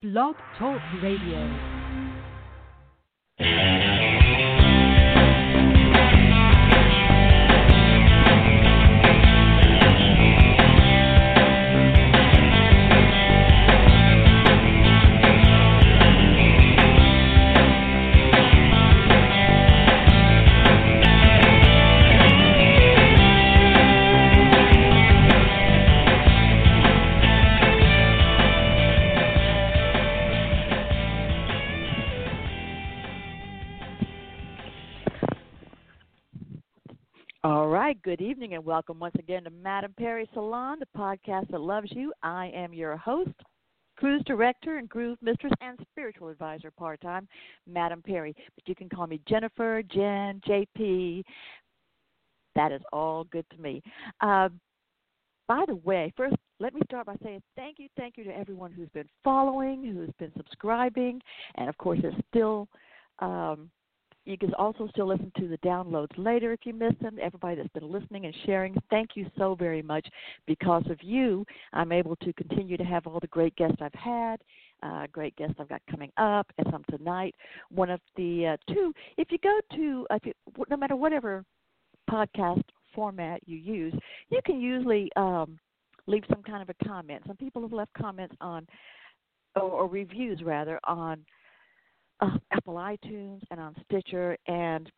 Blog Talk Radio. Good evening and welcome once again to Madam Perry Salon, the podcast that loves you. I am your host, cruise director and groove mistress and spiritual advisor part time, Madam Perry. But you can call me Jennifer, Jen, JP. That is all good to me. Uh, by the way, first, let me start by saying thank you, thank you to everyone who's been following, who's been subscribing, and of course is still um, you can also still listen to the downloads later if you miss them. Everybody that's been listening and sharing, thank you so very much. Because of you, I'm able to continue to have all the great guests I've had, uh, great guests I've got coming up, and some tonight. One of the uh, two, if you go to, if you, no matter whatever podcast format you use, you can usually um, leave some kind of a comment. Some people have left comments on, or, or reviews rather, on uh, Apple iTunes and on Stitcher. And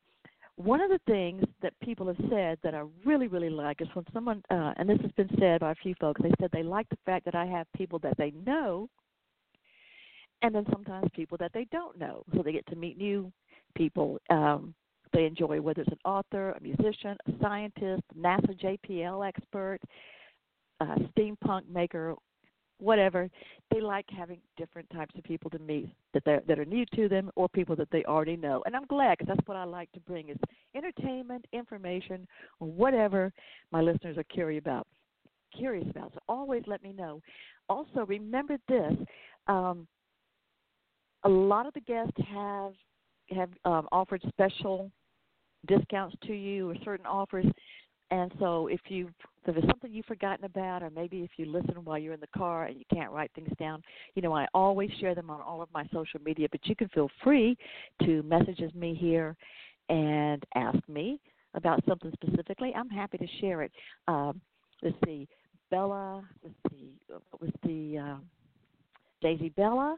one of the things that people have said that I really, really like is when someone, uh, and this has been said by a few folks, they said they like the fact that I have people that they know and then sometimes people that they don't know. So they get to meet new people. Um, they enjoy whether it's an author, a musician, a scientist, NASA JPL expert, a steampunk maker, whatever. They like having different types of people to meet that they that are new to them or people that they already know. And I'm glad because that's what I like to bring is entertainment, information, or whatever my listeners are curious about. Curious about. So always let me know. Also remember this. Um, a lot of the guests have have um, offered special discounts to you or certain offers. And so if you if there's something you've forgotten about or maybe if you listen while you're in the car and you can't write things down, you know, I always share them on all of my social media, but you can feel free to message me here and ask me about something specifically. I'm happy to share it. Um, let's see, Bella, let's see, what was the uh, Daisy Bella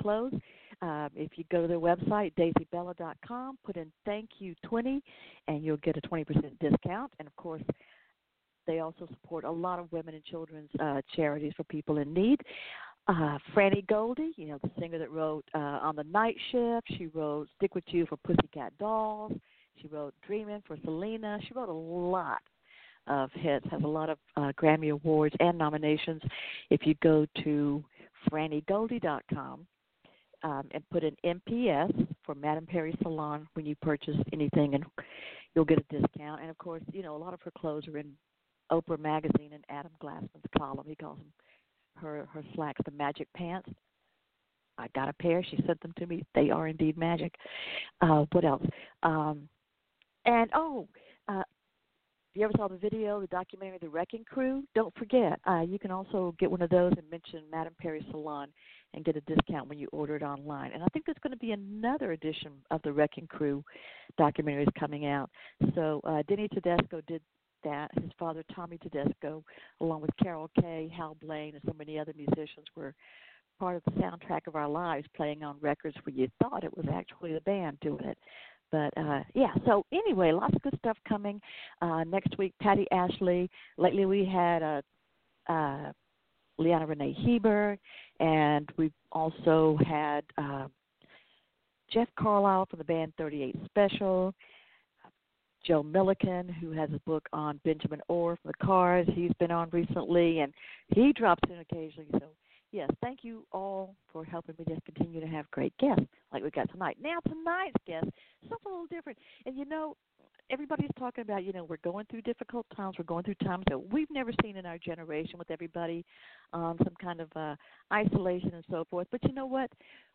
clothes? Um, if you go to their website, daisybella.com, put in thank you 20, and you'll get a 20% discount. And of course, they also support a lot of women and children's uh, charities for people in need. Uh, Franne Golde, you know, the singer that wrote uh, On the Night Shift. She wrote Stickwitu for Pussycat Dolls. She wrote Dreamin' for Selena. She wrote a lot of hits, has a lot of uh, Grammy Awards and nominations. If you go to frannygoldie.com, um, and put in MPS for Madame Perry Salon when you purchase anything, and you'll get a discount. And of course, you know a lot of her clothes are in Oprah magazine and Adam Glassman's column. He calls them her her slacks the magic pants. I got a pair. She sent them to me. They are indeed magic. Uh, what else? Um, and oh, uh, you ever saw the video, the documentary, The Wrecking Crew, don't forget, uh, you can also get one of those and mention Madame Perry Salon and get a discount when you order it online. And I think there's going to be another edition of the Wrecking Crew documentaries coming out. So uh, Denny Tedesco did that. His father, Tommy Tedesco, along with Carol Kaye, Hal Blaine, and so many other musicians, were part of the soundtrack of our lives, playing on records where you thought it was actually the band doing it. But uh yeah, so anyway, lots of good stuff coming. Uh next week Patty Ashley. Lately we had uh uh Leanna Renee Hieber and we've also had uh Jeff Carlisi from the band 38 Special, Joe Milliken, who has a book on Benjamin Orr from the Cars. He's been on recently, and he drops in occasionally. So, yes, thank you all for helping me just continue to have great guests like we got tonight. Now, tonight's guest, something a little different. And you know, everybody's talking about, you know, we're going through difficult times. We're going through times that we've never seen in our generation with everybody um, some kind of uh, isolation and so forth. But you know what?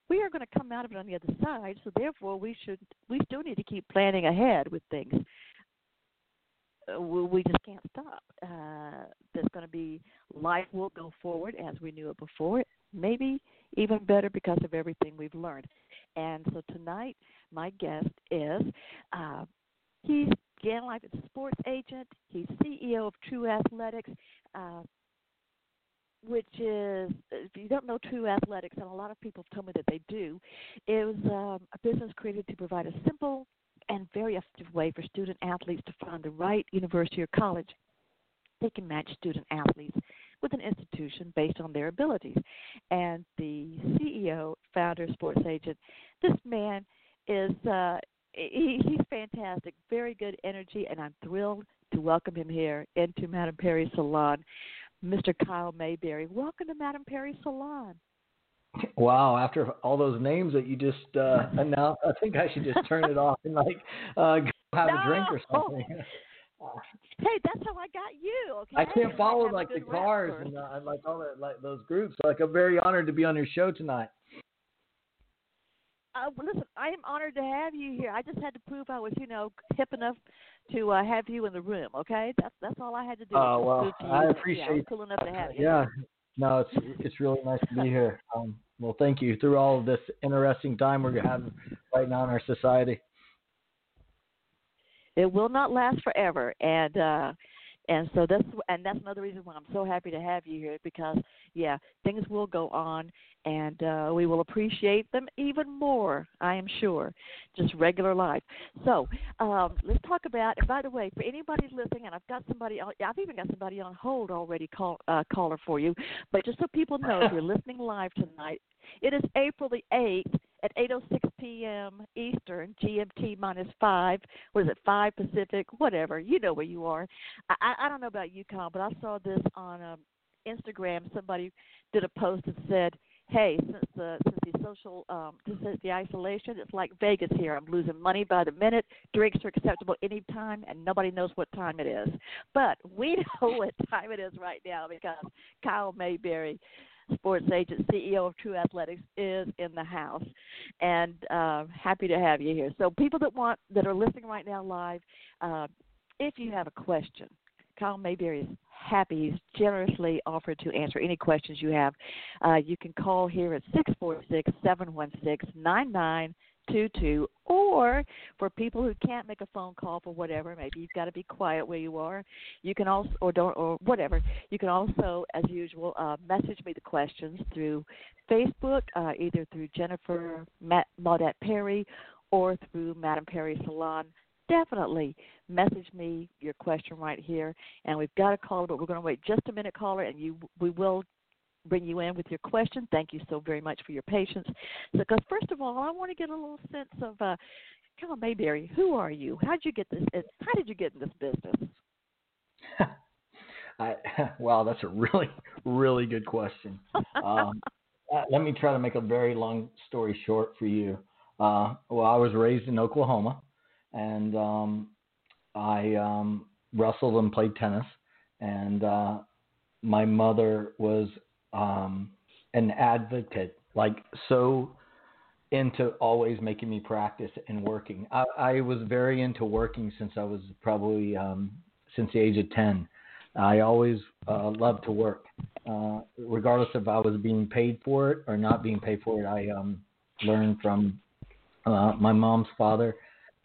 We are going to come out of it on the other side. So therefore, we should we still need to keep planning ahead with things. We just can't stop. Uh, there's going to be life will go forward as we knew it before. Maybe even better because of everything we've learned. And so tonight, my guest is uh, he's Gann Life is a sports agent. He's CEO of Tru Athletix. Uh, which is if you don't know Tru Athletix, and a lot of people have told me that they do, it was um, a business created to provide a simple and very effective way for student athletes to find the right university or college. They can match student athletes with an institution based on their abilities. And the CEO, founder, sports agent, this man is uh, he, he's fantastic, very good energy, and I'm thrilled to welcome him here into Madame Perry Salon. Mr. Kyle Mayberry. Welcome to Madame Perry Salon. Wow! After all those names that you just uh, announced, I think I should just turn it off and like uh, go have no. a drink or something. hey, that's how I got you. Okay. I can't follow I like the cars and uh, like all that like those groups. Like I'm very honored to be on your show tonight. Uh, well, listen, I am honored to have you here. I just had to prove I was, you know, hip enough to uh, have you in the room. Okay, that's that's all I had to do. Oh was well, I appreciate. Yeah, I was cool enough to have you. Yeah, no, it's it's really nice to be here. Um, well, thank you through all of this interesting time we're having right now in our society. It will not last forever, and uh, and so that's and that's another reason why I'm so happy to have you here because yeah, things will go on, and uh, we will appreciate them even more. I am sure, just regular life. So um, let's talk about. And by the way, for anybody listening, and I've got somebody, I've even got somebody on hold already, call uh, caller for you. But just so people know, if you're listening live tonight, it is April the eighth at 8:06 p.m. Eastern, GMT minus five. Was it? Five Pacific, whatever. You know where you are. I, I, don't know about you, but I saw this on um, Instagram. Somebody did a post and said, "Hey, since the since the social um, since the isolation, it's like Vegas here. I'm losing money by the minute. Drinks are acceptable anytime, and nobody knows what time it is. But we know what time it is right now because Kyle Mayberry." sports agent, CEO of Tru Athletix, is in the house, and uh, happy to have you here. So, people that want that are listening right now live, uh, if you have a question, Kyle Mayberry is happy. He's generously offered to answer any questions you have. Uh, you can call here at six four six seven one six nine nine two two or for people who can't make a phone call for whatever maybe you've got to be quiet where you are you can also or don't or whatever you can also as usual uh, message me the questions through facebook uh, either through jennifer maudette perry or through madame perry salon definitely message me your question right here and we've got a caller but we're going to wait just a minute caller and you we will bring you in with your question. Thank you so very much for your patience. Because first of all, I want to get a little sense of, uh, Kyle Mayberry, who are you? How did you get this? How did you get in this business? I, wow, that's a really, really good question. Um, uh, let me try to make a very long story short for you. Uh, well, I was raised in Oklahoma, and um, I um, wrestled and played tennis, and uh, my mother was um, an advocate, like so into always making me practice and working. I, I was very into working since I was probably um, since the age of ten. I always uh, loved to work, uh, regardless if I was being paid for it or not being paid for it. I um, learned from uh, my mom's father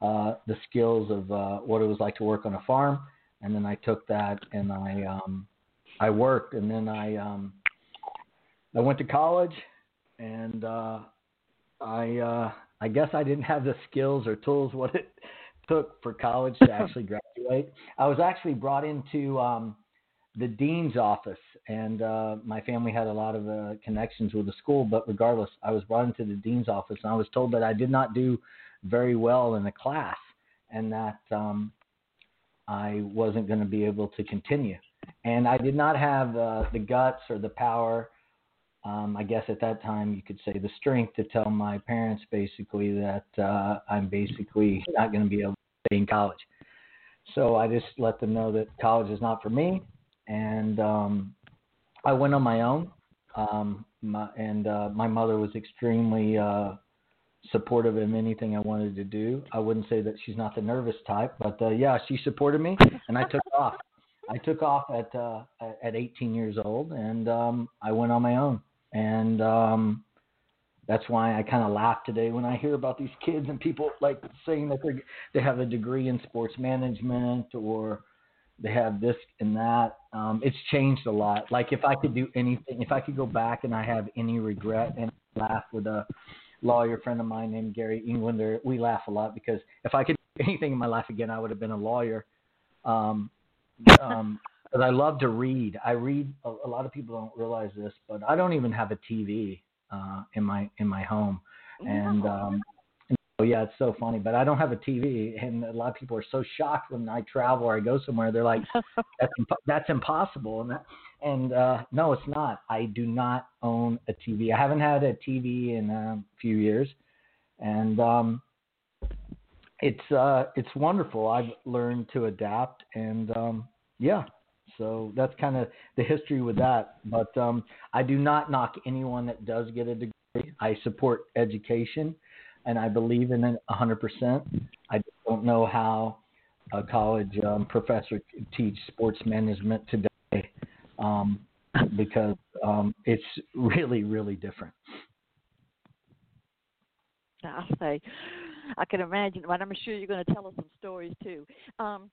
uh, the skills of uh, what it was like to work on a farm, and then I took that and I um, I worked, and then I um, I went to college, and uh, I uh, I guess I didn't have the skills or tools what it took for college to actually graduate. I was actually brought into um, the dean's office, and uh, my family had a lot of uh, connections with the school. But regardless, I was brought into the dean's office, and I was told that I did not do very well in the class, and that um, I wasn't going to be able to continue. And I did not have uh, the guts or the power um, I guess at that time you could say the strength to tell my parents basically that uh, I'm basically not going to be able to stay in college. So I just let them know that college is not for me, and um, I went on my own. Um, my, and uh, my mother was extremely uh, supportive of anything I wanted to do. I wouldn't say that she's not the nervous type, but uh, yeah, she supported me, and I took off. I took off at uh, at 18 years old, and um, I went on my own. And um, that's why I kind of laugh today when I hear about these kids and people like saying that they they have a degree in sports management or they have this and that. Um, it's changed a lot. Like if I could do anything, if I could go back and I have any regret and laugh with a lawyer friend of mine named Gary Englander, we laugh a lot because if I could do anything in my life again, I would have been a lawyer. Um, um, but I love to read. I read. A, a lot of people don't realize this, but I don't even have a TV uh, in my in my home, and um, so yeah, it's so funny. But I don't have a TV, and a lot of people are so shocked when I travel or I go somewhere. They're like, "That's imp- that's impossible," and that, and uh, no, it's not. I do not own a TV. I haven't had a TV in a few years, and um, it's uh, it's wonderful. I've learned to adapt, and um, yeah, so that's kind of the history with that. But um, I do not knock anyone that does get a degree. I support education, and I believe in it 100%. I don't know how a college um, professor could teach sports management today um, because um, it's really, really different. I'll say, I can imagine, but I'm sure you're going to tell us some stories too. Um,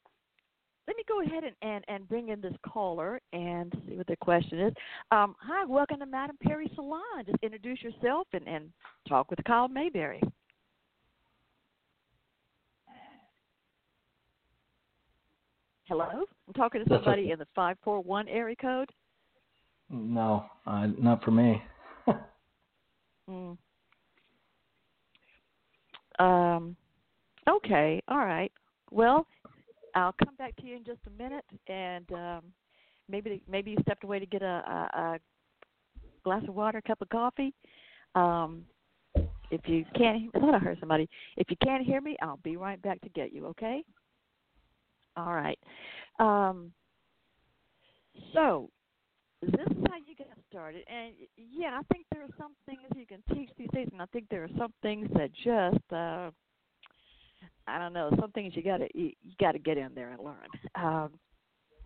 let me go ahead and, and, and bring in this caller and see what the question is. Um, hi, welcome to Madam Perry Salon. Just introduce yourself and, and talk with Kyle Mayberry. Hello? I'm talking to somebody in the 541 area code. No, uh, not for me. mm. Um, okay, all right. Well, I'll come back to you in just a minute, and um, maybe maybe you stepped away to get a, a, a glass of water, a cup of coffee. Um, if you can't, I thought I heard somebody. If you can't hear me, I'll be right back to get you. Okay. All right. Um, so this is how you get started, and yeah, I think there are some things you can teach these days, and I think there are some things that just uh, I don't know. Some things you got to you, you got to get in there and learn. Um,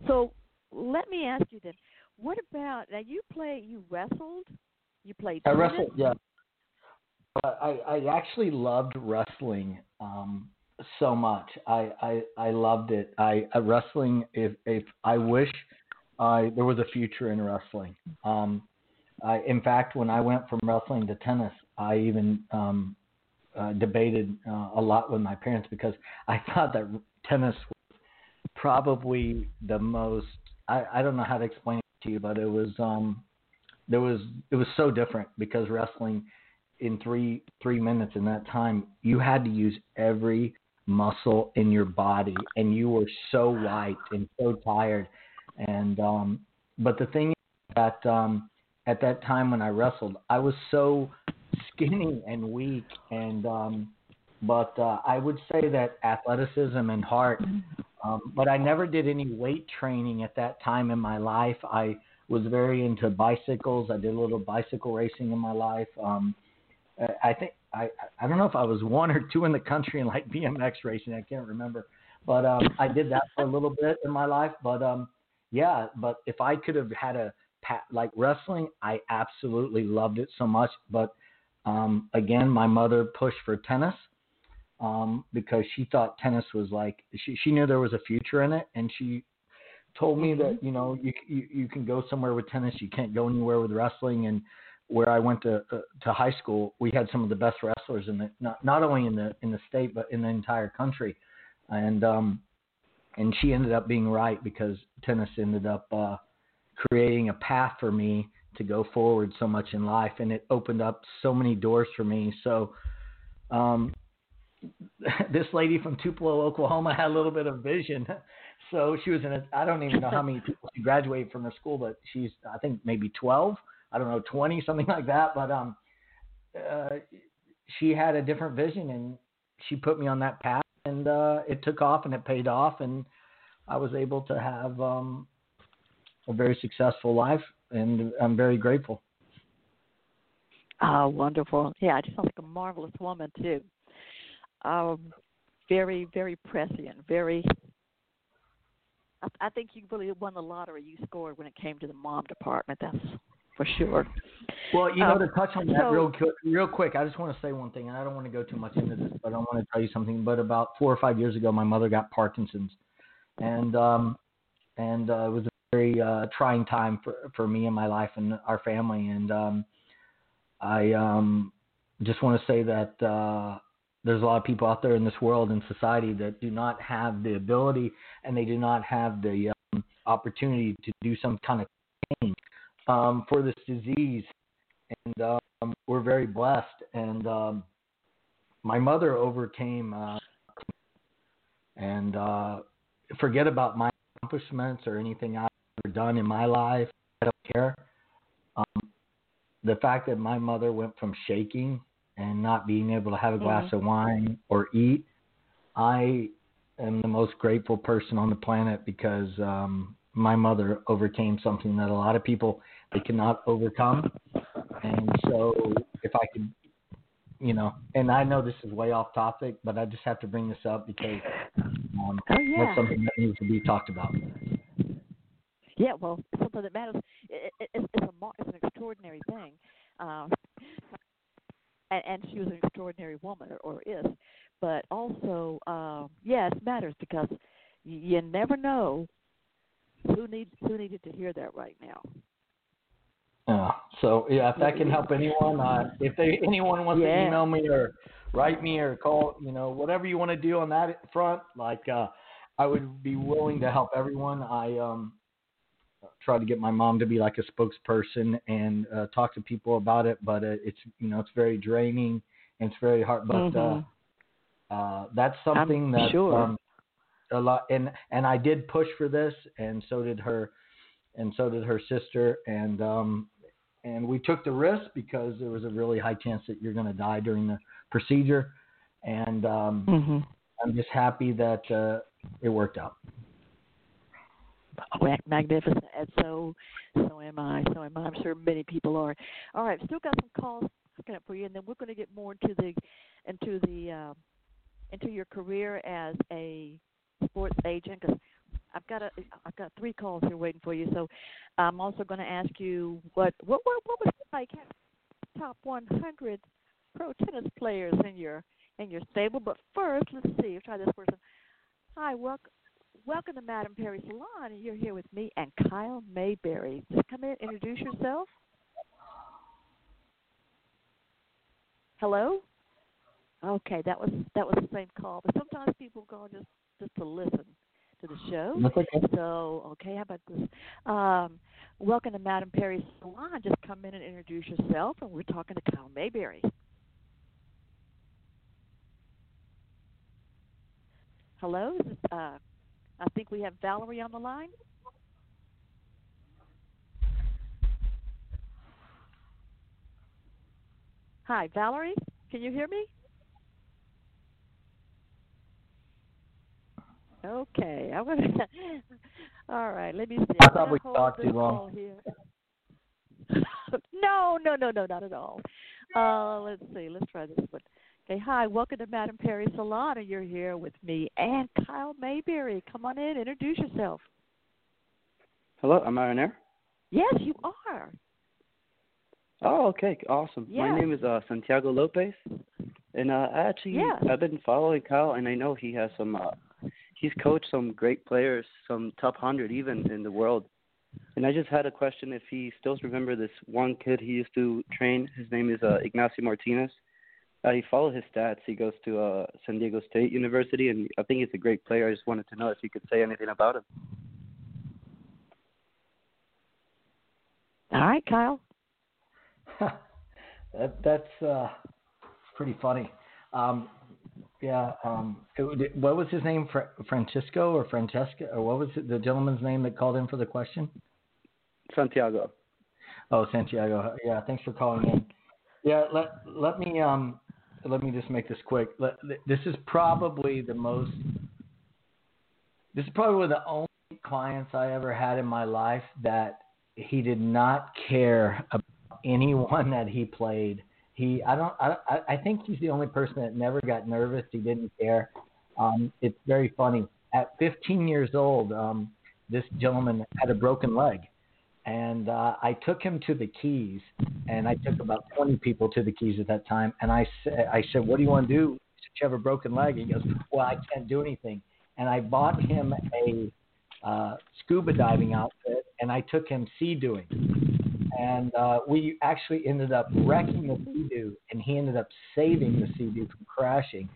so let me ask you then. What about now? You play. You wrestled. You played. I wrestled. Yeah. But I I actually loved wrestling um, so much. I, I I loved it. I, I wrestling. If if I wish I there was a future in wrestling. Um, I, in fact, when I went from wrestling to tennis, I even um, uh, debated uh, a lot with my parents because I thought that tennis was probably the most. I, I don't know how to explain it to you, but it was um, there was it was so different because wrestling in three three minutes in that time you had to use every muscle in your body and you were so white and so tired and um but the thing is that um at that time when I wrestled I was so skinny and weak, and um, but uh, I would say that athleticism and heart. Um, but I never did any weight training at that time in my life. I was very into bicycles. I did a little bicycle racing in my life. Um, I think I I don't know if I was one or two in the country in like BMX racing. I can't remember, but um, I did that for a little bit in my life. But um, yeah, but if I could have had a like wrestling, I absolutely loved it so much. But um, again, my mother pushed for tennis um, because she thought tennis was like she she knew there was a future in it, and she told me that mm-hmm. you know you, you you can go somewhere with tennis, you can't go anywhere with wrestling. And where I went to uh, to high school, we had some of the best wrestlers in the not not only in the in the state but in the entire country, and um, and she ended up being right because tennis ended up uh, creating a path for me to go forward so much in life, and it opened up so many doors for me. So, um, this lady from Tupelo, Oklahoma, had a little bit of vision. So she was in a. I don't even know how many people she graduated from her school, but she's I think maybe 12. I don't know 20 something like that. But um, uh, she had a different vision, and she put me on that path, and uh, it took off, and it paid off, and I was able to have um, a very successful life and I'm very grateful. Oh, wonderful! Yeah, she sounds like a marvelous woman too. Um, very, very prescient. Very. I, I think you really won the lottery. You scored when it came to the mom department. That's for sure. Well, you know, Um, to touch on that so- real quick, real quick, I just want to say one thing, and I don't want to go too much into this, but I want to tell you something. But about four or five years ago, my mother got Parkinson's, and um, and uh, it was a very uh, trying time for for me and my life and our family. And um, I um, just want to say that uh, there's a lot of people out there in this world and society that do not have the ability and they do not have the um, opportunity to do some kind of um, for this disease. And um, we're very blessed. And um, my mother overcame, uh, and uh, forget about my accomplishments or anything I've ever done in my life. I don't care. Um, the fact that my mother went from shaking and not being able to have a glass of wine or eat, I am the most grateful person on the planet because um, my mother overcame something that a lot of people they cannot overcome. And so, if I could, you know, and I know this is way off topic, but I just have to bring this up because um, Oh yeah. that's something that needs to be talked about. Yeah, well, something that matters. It, it, it's, it's a it's an extraordinary thing, uh, and, and she was an extraordinary woman, or, or is. But also, um, yeah, it matters because you never know who needs who needed to hear that right now. Yeah. So yeah, if that can help anyone, uh, if they anyone wants to email me or write me or call, you know, whatever you want to do on that front, like uh, I would be willing to help everyone. I um try to get my mom to be like a spokesperson and uh, talk to people about it, but uh, it's you know it's very draining and it's very hard. But Mhm. uh, uh, that's something that sure. um, a lot and and I did push for this, and so did her, and so did her sister, and um, and we took the risk because there was a really high chance that you're going to die during the procedure, and um, Mm-hmm. I'm just happy that uh, it worked out. Magnificent. And so, so am I. So am I. I'm sure many people are. All right, still got some calls looking up for you, and then we're going to get more into the into the um, into your career as a sports agent. Cause I've got a I've got three calls here waiting for you. So I'm also going to ask you what what what, what was like top 100 pro tennis players in your in your stable. But first, let's see. Try this person. Hi, welcome. Welcome to Madam Perry Salon, you're here with me and Kyle Mayberry. Just come in, introduce yourself. Hello. Okay, that was that was the same call, but sometimes people call just just to listen to the show. That's okay. So, okay, how about this? Um, welcome to Madam Perry's Salon. Just come in and introduce yourself, and we're talking to Kyle Mayberry. Hello, this uh, I think we have Valerie on the line. Hi, Valerie. Can you hear me? Okay, I'm gonna. All right, let me see. I I'm thought we talked this too long. here. no, no, no, no, not at all. Uh, let's see. Let's try this one. Okay, hi, welcome to Madam Perry Salon, and you're here with me and Kyle Mayberry. Come on in, introduce yourself. Hello, am I on air? Yes, you are. Oh, okay, awesome. Yeah. My name is uh, Santiago Lopez, and uh, I actually Yeah. I've been following Kyle, and I know he has some. Uh, he's coached some great players, some top hundred even in the world. And I just had a question if he still remember this one kid he used to train. His name is uh, Ignacio Martinez. Uh, he followed his stats. He goes to uh, San Diego State University, and I think he's a great player. I just wanted to know if you could say anything about him. All right, Kyle. that that's uh, pretty funny. Um, yeah. Um, it, what was his name? Fra- Francisco or Francesca? Or what was it, the gentleman's name that called in for the question? Santiago. Oh, Santiago. Yeah. Thanks for calling in. Yeah. Let let me um let me just make this quick. Let, this is probably the most. This is probably one of the only clients I ever had in my life that he did not care about anyone that he played he I don't I I think he's the only person that never got nervous. He didn't care. Um, it's very funny. At 15 years old, um, this gentleman had a broken leg, and uh, I took him to the Keys, and I took about 20 people to the Keys at that time, and I I said, "What do you want to do?" you have a broken leg? He goes, Well, I can't do anything. And I bought him a uh, scuba diving outfit and I took him sea doing. And uh, we actually ended up wrecking the Sea-Doo, and he ended up saving the Sea-Doo from crashing.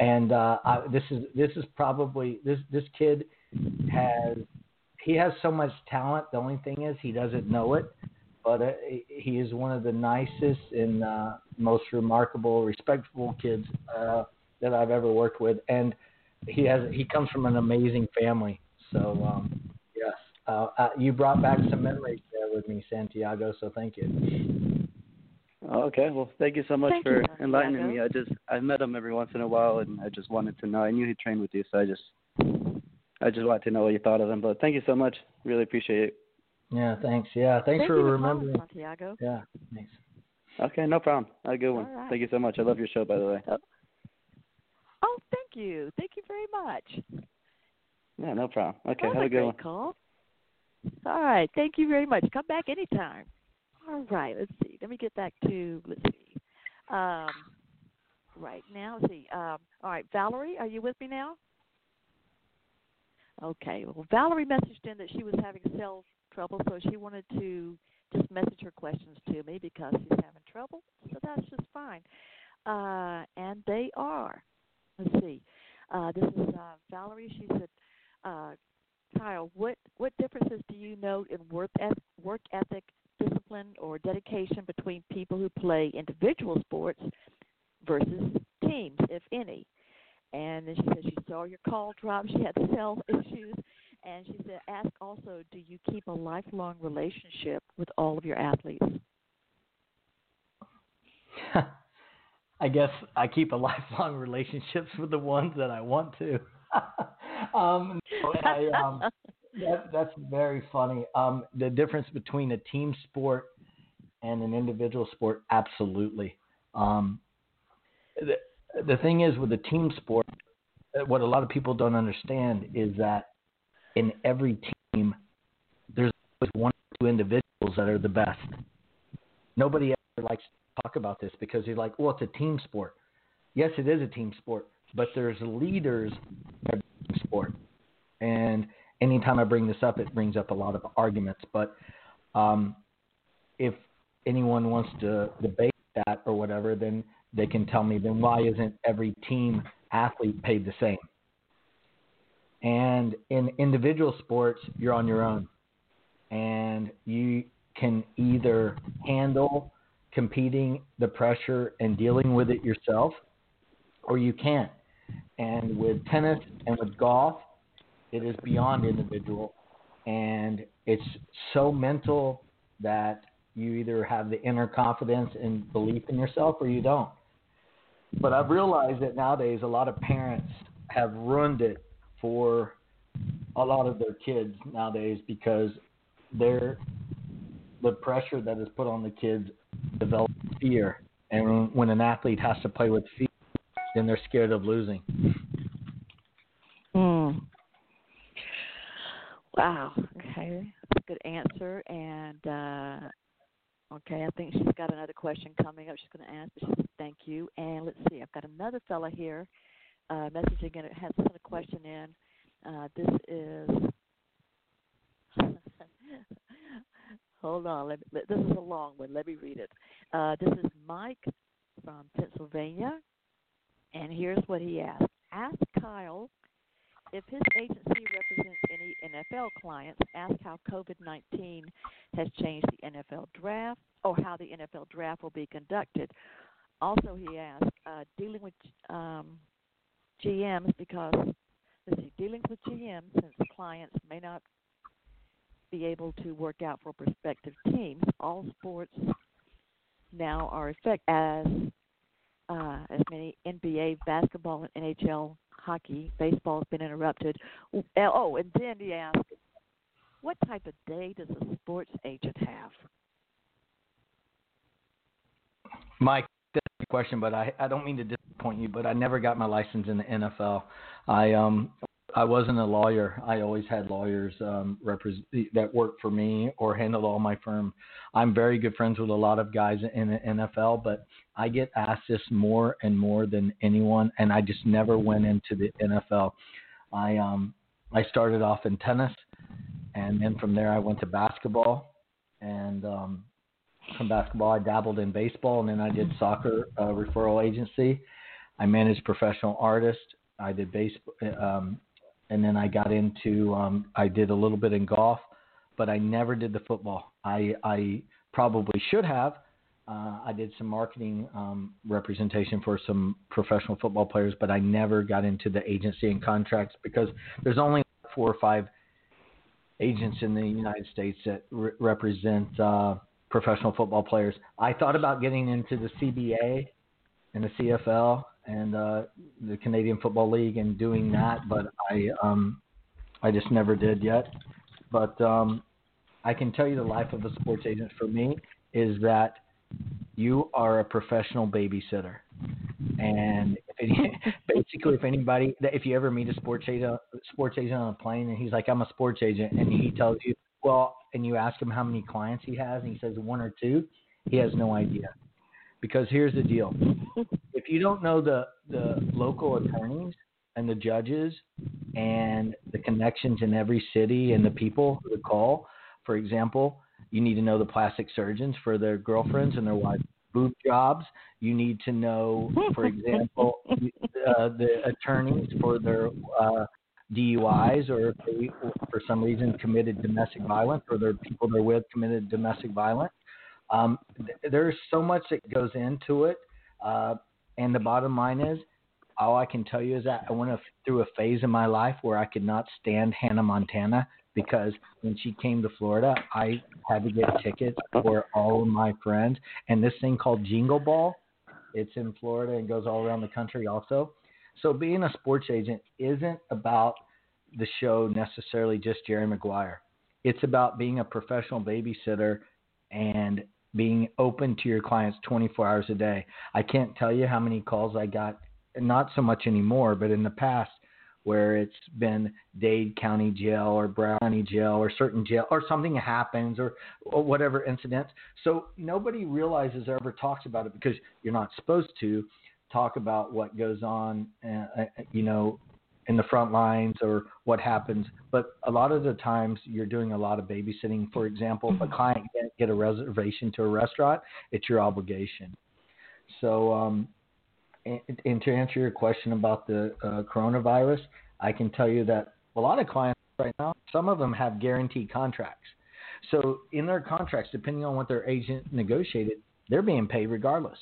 And uh, I, this is this is probably this this kid has he has so much talent. The only thing is he doesn't know it. But uh, he is one of the nicest and uh, most remarkable, respectful kids uh, that I've ever worked with, and he has he comes from an amazing family. So um, yes, uh, uh, you brought back some memories with me, Santiago. So thank you. Okay, well, thank you so much Thank for you, enlightening Santiago. me. I just I've met him every once in a while, and I just wanted to know. I knew he trained with you, so I just I just wanted to know what you thought of him. But thank you so much. Really appreciate it. Yeah, thanks. Yeah, thanks Thank for you remembering. calling, Santiago. Yeah, thanks. Okay, no problem. Have a good one. All right. Thank you so much. I love your show, by the way. Oh, oh thank you. Thank you very much. Yeah, no problem. Okay, that was have a a good great one. call. All right. Thank you very much. Come back anytime. All right. Let's see. Let me get back to, let's see. Um, right now, let's see. Um, all right. Valerie, are you with me now? Okay. Well, Valerie messaged in that she was having cell trouble, so she wanted to just message her questions to me because she's having trouble. So that's just fine. Uh, and they are. Let's see. Uh, this is uh, Valerie. She said, Kyle, what what differences do you note in work eth- work ethic, discipline, or dedication between people who play individual sports versus teams, if any? And then she said she saw your call drop. She had cell issues, and she said, ask also, do you keep a lifelong relationship with all of your athletes? I guess I keep a lifelong relationships with the ones that I want to. um, I, um, that, that's very funny. Um, the difference between a team sport and an individual sport, absolutely. Um, the, the thing is with a team sport, uh, what a lot of people don't understand is that in every team, there's always one or two individuals that are the best. Nobody ever likes to talk about this because you're like, well, it's a team sport. Yes, it is a team sport, but there's leaders in team sport. And anytime I bring this up, it brings up a lot of arguments. But um, if anyone wants to debate that or whatever, then they can tell me, then why isn't every team athlete paid the same? And in individual sports, you're on your own. And you can either handle competing the pressure and dealing with it yourself, or you can't. And with tennis and with golf, it is beyond individual. And it's so mental that you either have the inner confidence and belief in yourself or you don't. But I've realized that nowadays a lot of parents have ruined it for a lot of their kids nowadays because they're the pressure that is put on the kids develops fear, and when an athlete has to play with fear, then they're scared of losing. Mm. Wow. Okay, good answer. And uh, okay, I think she's got another question coming up. She's going to ask. She says thank you. And let's see. I've got another fella here uh, messaging and it has sent a question in. Uh, this is. Hold on. Let me, this is a long one. Let me read it. Uh, this is Mike from Pennsylvania, and here's what he asked. Ask Kyle if his agency represents any NFL clients, ask how COVID 19 has changed the NFL draft or how the NFL draft will be conducted. Also, he asked, uh, dealing with um, GMs because, let's see, dealing with GMs since clients may not be able to work out for prospective teams. All sports now are affected as uh, as many NBA, basketball, and NHL hockey, baseball has been interrupted. Oh, and then he asked, what type of day does a sports agent have? Mike, that's a good question, but I I don't mean to disappoint you, but I never got my license in the NFL. I um I wasn't a lawyer. I always had lawyers um, represent that worked for me or handled all my firm. I'm very good friends with a lot of guys in the NFL, but I get asked this more and more than anyone, and I just never went into the NFL. I um I started off in tennis, and then from there I went to basketball, and um, from basketball I dabbled in baseball, and then I did soccer uh, referral agency. I managed professional artists. I did baseball. Um, and then I got into um, I did a little bit in golf, but I never did the football. I I probably should have. Uh, I did some marketing um, representation for some professional football players, but I never got into the agency and contracts because there's only four or five agents in the United States that re- represent uh, professional football players. I thought about getting into the CBA and the CFL, and uh, the Canadian Football League and doing that, but I um, I just never did yet. But um, I can tell you the life of a sports agent for me is that you are a professional babysitter, and if any, basically if anybody if you ever meet a sports agent sports agent on a plane and he's like I'm a sports agent and he tells you well and you ask him how many clients he has and he says one or two, he has no idea. Because here's the deal. If you don't know the the local attorneys and the judges and the connections in every city and the people who call, for example, you need to know the plastic surgeons for their girlfriends and their wives' boob jobs. You need to know, for example, uh, the attorneys for their uh, DUIs or if they, for some reason, committed domestic violence or their people they're with committed domestic violence. Um, th- there's so much that goes into it. Uh, and the bottom line is, all I can tell you is that I went through a phase in my life where I could not stand Hannah Montana because when she came to Florida, I had to get tickets for all of my friends. And this thing called Jingle Ball, it's in Florida and goes all around the country also. So being a sports agent isn't about the show necessarily just Jerry Maguire. It's about being a professional babysitter and being open to your clients 24 hours a day. I can't tell you how many calls I got, not so much anymore, but in the past where it's been Dade County Jail or Broward County Jail or certain jail or something happens or, or whatever incident. So nobody realizes or ever talks about it because you're not supposed to talk about what goes on, uh, uh you know, in the front lines or what happens. But a lot of the times you're doing a lot of babysitting. For example, if a mm-hmm. client can't get a reservation to a restaurant, it's your obligation. So, um, and, to answer your question about the uh, coronavirus, I can tell you that a lot of clients right now, some of them have guaranteed contracts. So in their contracts, depending on what their agent negotiated, they're being paid regardless,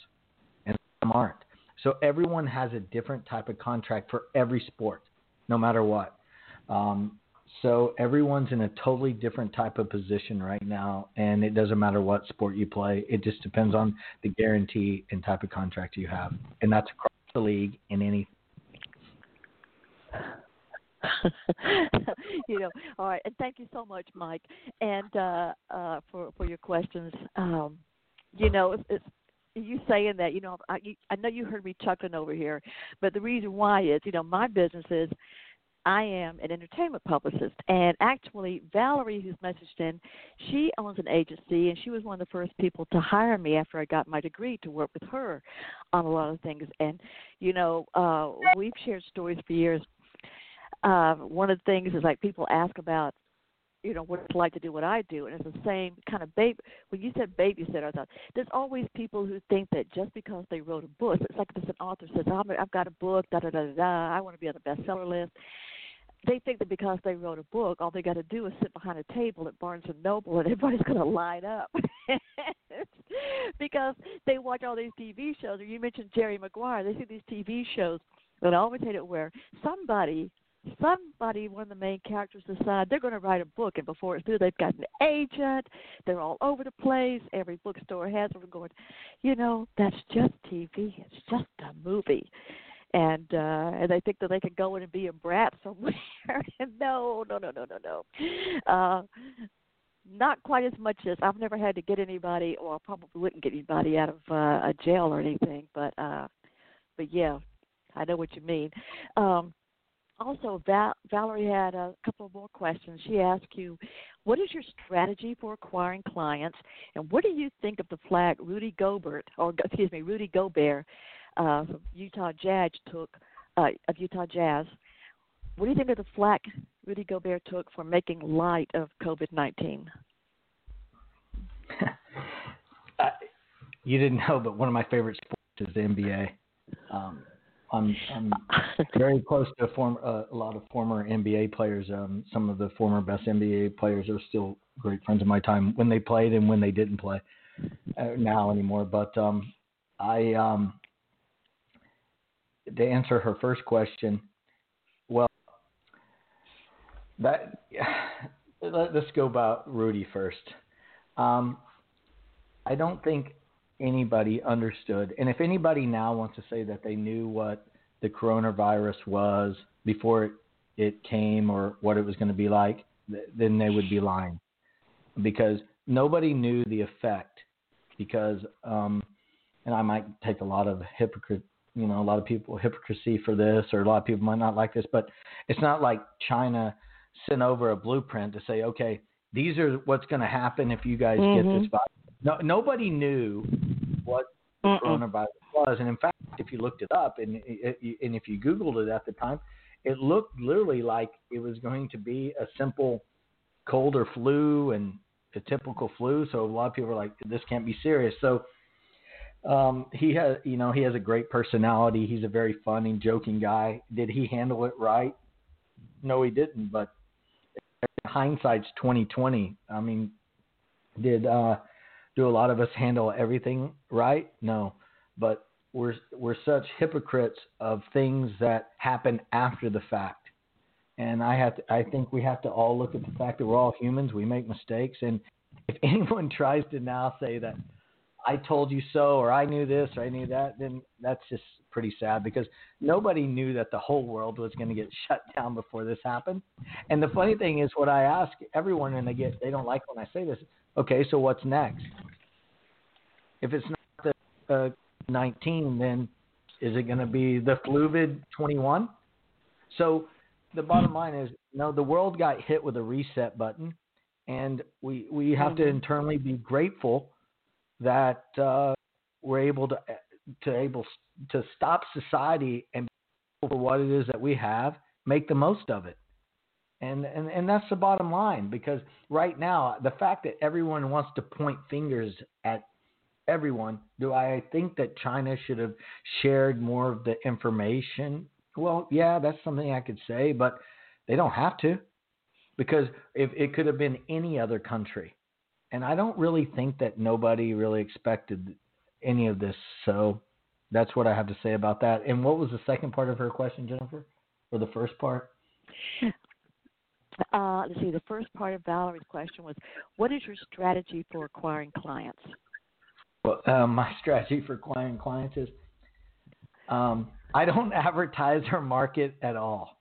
and some aren't. So everyone has a different type of contract for every sport no matter what. Um, so everyone's in a totally different type of position right now, and it doesn't matter what sport you play. It just depends on the guarantee and type of contract you have, and that's across the league in any. you know, all right, and thank you so much, Mike, and uh, uh, for for your questions. Um, you know, it's, it's you saying that, you know, I, I know you heard me chuckling over here, but the reason why is, you know, my business is I am an entertainment publicist, and actually, Valerie, who's messaged in, she owns an agency, and she was one of the first people to hire me after I got my degree to work with her on a lot of things. And you know, uh, we've shared stories for years. Uh, one of the things is like people ask about you know what it's like to do what I do, and it's the same kind of baby. When you said babysitter, I thought there's always people who think that just because they wrote a book, it's like if an author says, oh, "I've got a book, da da da da, I want to be on the bestseller list." They think that because they wrote a book, all they got to do is sit behind a table at Barnes and Noble, and everybody's going to line up because they watch all these TV shows. Or you mentioned Jerry Maguire, they see these TV shows, I always hate it where somebody somebody, one of the main characters, decide they're going to write a book, and before it's through, they've got an agent. They're all over the place. Every bookstore has them. Going, you know, that's just TV. It's just a movie, and uh, and they think that they can go in and be a brat somewhere. and no, no, no, no, no, no. Uh, not quite as much as I've never had to get anybody, or I probably wouldn't get anybody out of uh, a jail or anything. But uh, but yeah, I know what you mean. Um, also, Val- Valerie had a couple more questions. She asked you, "What is your strategy for acquiring clients, and what do you think of the flag Rudy Gobert, or excuse me, Rudy Gobert, uh, from Utah Jazz took uh, of Utah Jazz? What do you think of the flack Rudy Gobert took for making light of COVID nineteen?" you didn't know, but one of my favorite sports is the NBA. Um, I'm I'm very close to a, form, uh, a lot of former NBA players. Um, some of the former best NBA players are still great friends of my time when they played and when they didn't play uh, now anymore. But um, I um, to answer her first question, well, that let, us go about Rudy first. Um, I don't think anybody understood. And if anybody now wants to say that they knew what the coronavirus was before it, it came or what it was going to be like, then they would be lying. Because nobody knew the effect. Because, um, and I might take a lot of hypocrite, you know, a lot of people hypocrisy for this, or a lot of people might not like this, but it's not like China sent over a blueprint to say, okay, these are what's going to happen if you guys mm-hmm. get this virus. No, nobody knew what Mm-mm. coronavirus was, and in fact, if you looked it up and and if you Googled it at the time, it looked literally like it was going to be a simple cold or flu and a typical flu. So a lot of people were like, "This can't be serious." So um, he has, you know, he has a great personality. He's a very funny, joking guy. Did he handle it right? No, he didn't. But hindsight's twenty twenty. I mean, did uh, do a lot of us handle everything right? No, but we're we're such hypocrites of things that happen after the fact. And I have to, I think we have to all look at the fact that we're all humans. We make mistakes, and if anyone tries to now say that I told you so, or I knew this, or I knew that, then that's just pretty sad because nobody knew that the whole world was going to get shut down before this happened. And the funny thing is, what I ask everyone, and they get they don't like when I say this. Okay, so what's next? If it's not the uh, 19, then is it going to be the Fluvid 21? So the bottom line is, no, the world got hit with a reset button, and we we have to mm-hmm. internally be grateful that uh, we're able to to able to stop society and for what it is that we have, make the most of it. And, and and that's the bottom line because right now the fact that everyone wants to point fingers at everyone, do I think that China should have shared more of the information? Well, yeah, that's something I could say, but they don't have to because if it could have been any other country. And I don't really think that nobody really expected any of this. So that's what I have to say about that. And what was the second part of her question, Jennifer? Or the first part? Uh, let's see. The first part of Valerie's question was, "What is your strategy for acquiring clients?" Well, uh, my strategy for acquiring clients is um, I don't advertise or market at all.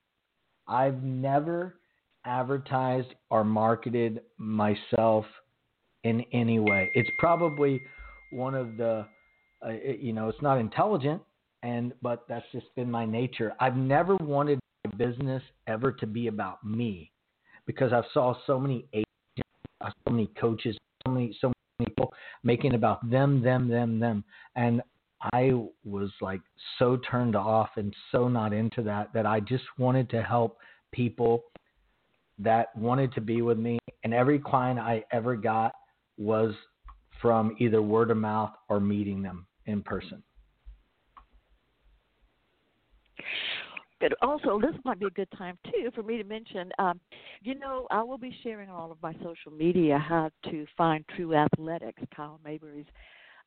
I've never advertised or marketed myself in any way. It's probably one of the, uh, it, you know, it's not intelligent, and but that's just been my nature. I've never wanted my business ever to be about me because I've saw so many agents, so many coaches, so many so many people making about them, them, them, them. And I was like so turned off and so not into that that I just wanted to help people that wanted to be with me. And every client I ever got was from either word of mouth or meeting them in person. But also, this might be a good time too for me to mention. Um, you know, I will be sharing all of my social media how to find Tru Athletix, Kyle Mayberry's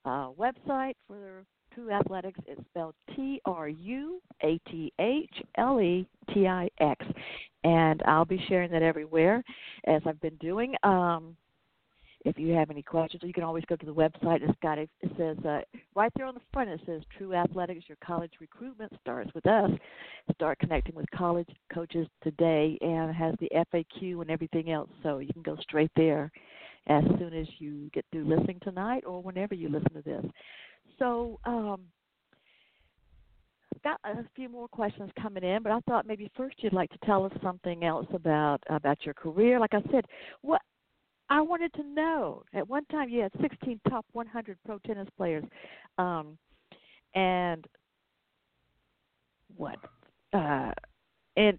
uh, website for Tru Athletix is spelled T R U A T H L E T I X, and I'll be sharing that everywhere as I've been doing. Um, if you have any questions, you can always go to the website. It's got it says uh, right there on the front. It says Tru Athletix. Your college recruitment starts with us. Start connecting with college coaches today, and has the FAQ and everything else. So you can go straight there as soon as you get through listening tonight or whenever you listen to this. So, um, got a few more questions coming in, but I thought maybe first you'd like to tell us something else about about your career. Like I said, what I wanted to know at one time you had 16 top 100 pro tennis players, um, and what uh, and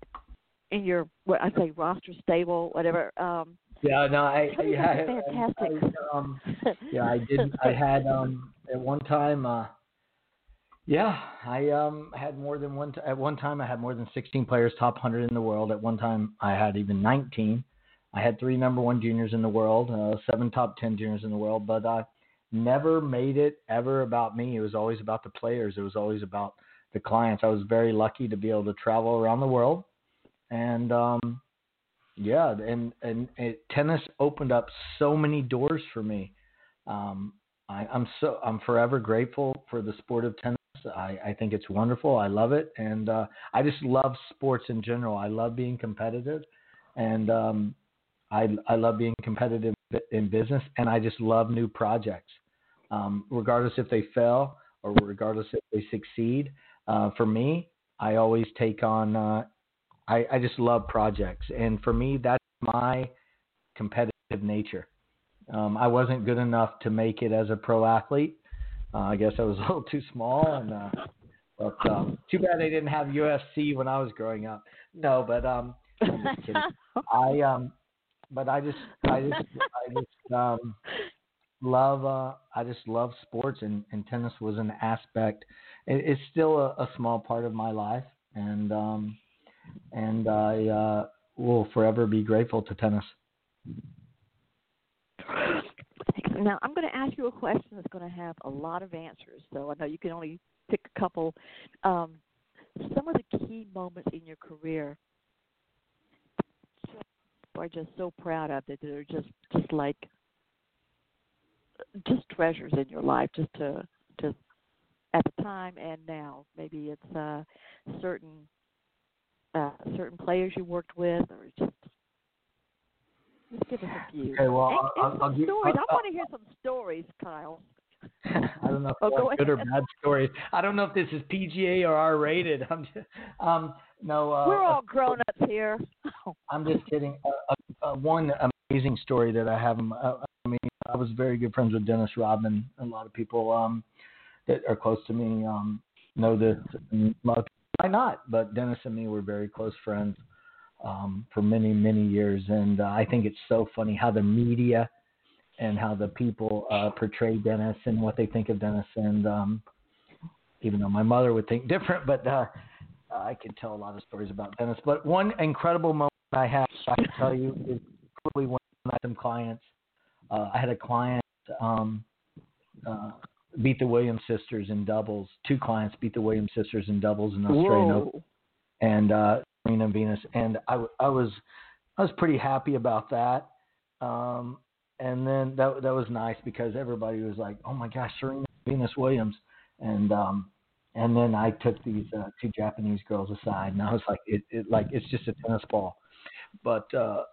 in your what I say roster stable whatever. Um, yeah, no, I yeah, fantastic. I, um, yeah, I did. I had um at one time. uh yeah, I um had more than one. T- at one time, I had more than 16 players top 100 in the world. At one time, I had even 19. I had three number one juniors in the world, uh, seven top 10 juniors in the world. But I never made it ever about me. It was always about the players. It was always about the clients. I was very lucky to be able to travel around the world, and um, yeah, and and it, tennis opened up so many doors for me. Um, I, I'm so I'm forever grateful for the sport of tennis I, I think it's wonderful. I love it, and uh, I just love sports in general. I love being competitive, and um, I I love being competitive in business, and I just love new projects, um, regardless if they fail or regardless if they succeed. Uh, for me, I always take on. Uh, I I just love projects, and for me, that's my competitive nature. Um, I wasn't good enough to make it as a pro athlete. Uh, I guess I was a little too small, and uh, but um, too bad they didn't have UFC when I was growing up. No, but um, I'm just kidding. I um, but I just I just I just um love uh I just love sports and and tennis was an aspect. It, it's still a, a small part of my life, and um, and I uh, will forever be grateful to tennis. Now, I'm going to ask you a question that's going to have a lot of answers, So I know you can only pick a couple. Um, some of the key moments in your career are just so proud of that they're just just like just treasures in your life just to to at the time and now maybe it's uh certain uh certain players you worked with or just just give us a few. Okay, well, and, I'll, and I'll, give, stories. I'll, I want to hear some stories, Kyle. I don't know if oh, go good or bad stories. I don't know if this is PGA or R rated. I'm just, um, no. Uh, We're all grown ups here. I'm just kidding. Uh, uh, uh, one amazing story that I have. Uh, I mean, I was very good friends with Dennis Rodman. A lot of people um, that are close to me um, know this. And a lot of people might not, but Dennis and me were very close friends um, for many, many years. And uh, I think it's so funny how the media and how the people uh, portray Dennis and what they think of Dennis. And um, even though my mother would think different, but uh, I could tell a lot of stories about Dennis. But one incredible moment I have, I can tell you, is probably when I had some clients. Uh, I had a client um, uh, beat the Williams sisters in doubles. Two clients beat the Williams sisters in doubles in Australian Whoa. Open. And uh, Serena and Venus, and I, I was I was pretty happy about that. Um, and then that that was nice because everybody was like, "Oh my gosh, Serena Venus Williams," and um, and then I took these uh, two Japanese girls aside, and I was like, "It, it like it's just a tennis ball," but uh,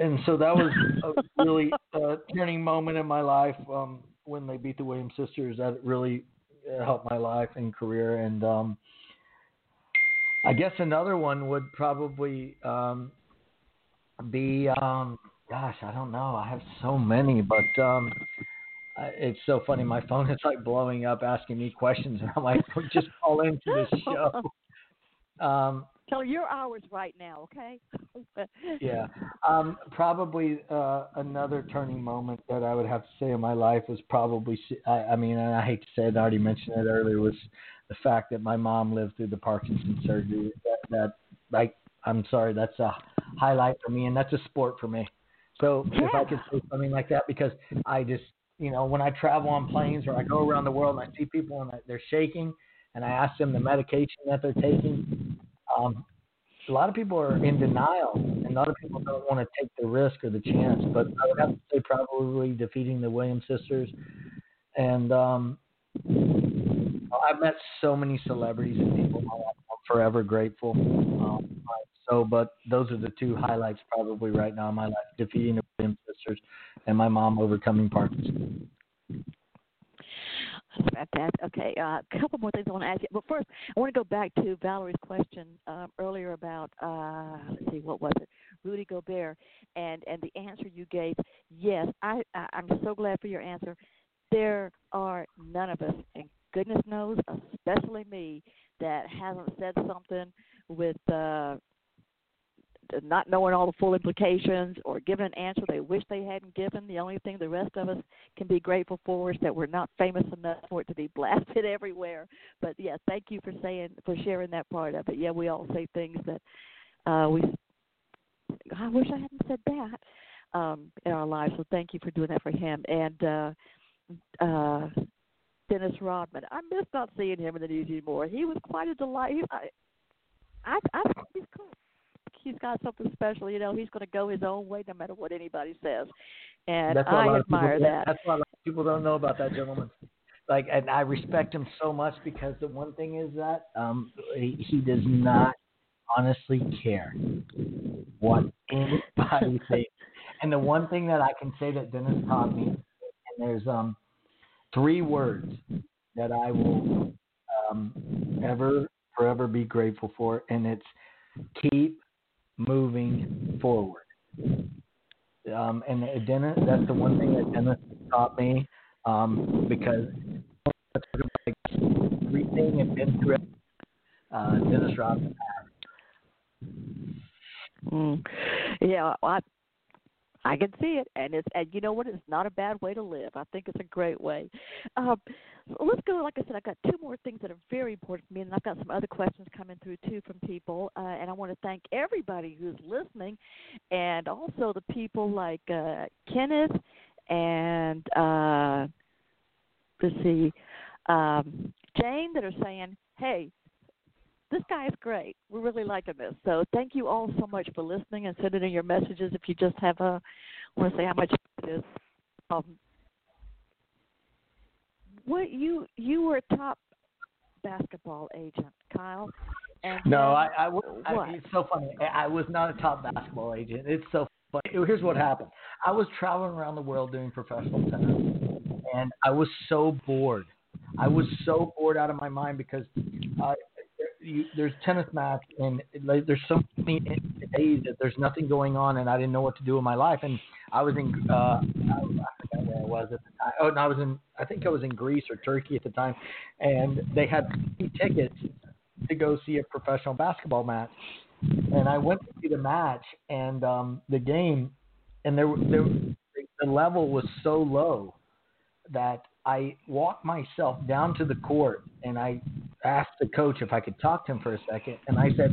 and so that was a really uh, turning moment in my life um, when they beat the Williams sisters. That really uh, helped my life and career, and um, I guess another one would probably um, be, um, gosh, I don't know. I have so many, but um, it's so funny. My phone is like blowing up, asking me questions, and I'm like, just call into this show. Um, Tell your hours right now, okay? yeah, um, probably uh, another turning moment that I would have to say in my life was probably. I, I mean, and I hate to say it, I already mentioned it earlier. Was the fact that my mom lived through the Parkinson's surgery. That, that like, I'm sorry, that's a highlight for me, and that's a sport for me. So if I could say something like that, because I just, you know, when I travel on planes or I go around the world and I see people and they're shaking, and I ask them the medication that they're taking, um, a lot of people are in denial, and a lot of people don't want to take the risk or the chance. But I would have to say probably defeating the Williams sisters, and um, I've met so many celebrities and people. I'm forever grateful. Um, so, but those are the two highlights probably right now in my life: defeating the Williams sisters and my mom overcoming Parkinson's. Fantastic. Okay, uh, a couple more things I want to ask you. But first, I want to go back to Valerie's question um, earlier about uh, let's see, what was it? Rudy Gobert, and and the answer you gave. Yes, I, I I'm so glad for your answer. There are none of us, and goodness knows, especially me, that hasn't said something with uh, not knowing all the full implications or giving an answer they wish they hadn't given. The only thing the rest of us can be grateful for is that we're not famous enough for it to be blasted everywhere. But yeah, thank you for saying for sharing that part of it. Yeah, we all say things that uh we I wish I hadn't said that um in our lives. So thank you for doing that for him. And uh uh Dennis Rodman. I miss not seeing him in the news anymore. He was quite a delight. He, I, I, I think he's cool he's got something special. You know, he's going to go his own way no matter what anybody says, and that's I admire people, that. That's why a lot of people don't know about that gentleman. Like, and I respect him so much because the one thing is that um, he, he does not honestly care what anybody thinks. And the one thing that I can say that Dennis taught me, and there's um three words that I will um, ever forever be grateful for, and it's keep moving forward. Um, and Dennis, that's the one thing that Dennis taught me um, because everything and been through Dennis Rodman Mm. Yeah, I I can see it, and it's and you know what? It's not a bad way to live. I think it's a great way. Um, let's go. Like I said, I've got two more things that are very important for me, and I've got some other questions coming through too from people. Uh, and I want to thank everybody who's listening, and also the people like uh, Kenneth and uh, let's see, um, Jane that are saying, "Hey, this guy is great. We're really liking this. So thank you all so much for listening and sending in your messages. If you just have a, I want to say how much it is. Um, what you you were a top basketball agent, Kyle. And no, I, I, what? I, it's so funny. I was not a top basketball agent. It's so funny. Here's what happened. I was traveling around the world doing professional tennis, and I was so bored. I was so bored out of my mind because uh, you, there's tennis match and like, there's so many days that there's nothing going on and I didn't know what to do in my life and I was in uh I, forgot where I was at the time. Oh, no, I was in I think I was in Greece or Turkey at the time, and they had tickets to go see a professional basketball match, and I went to see the match and um the game, and there there the level was so low that I walked myself down to the court and I asked the coach if I could talk to him for a second. And I said,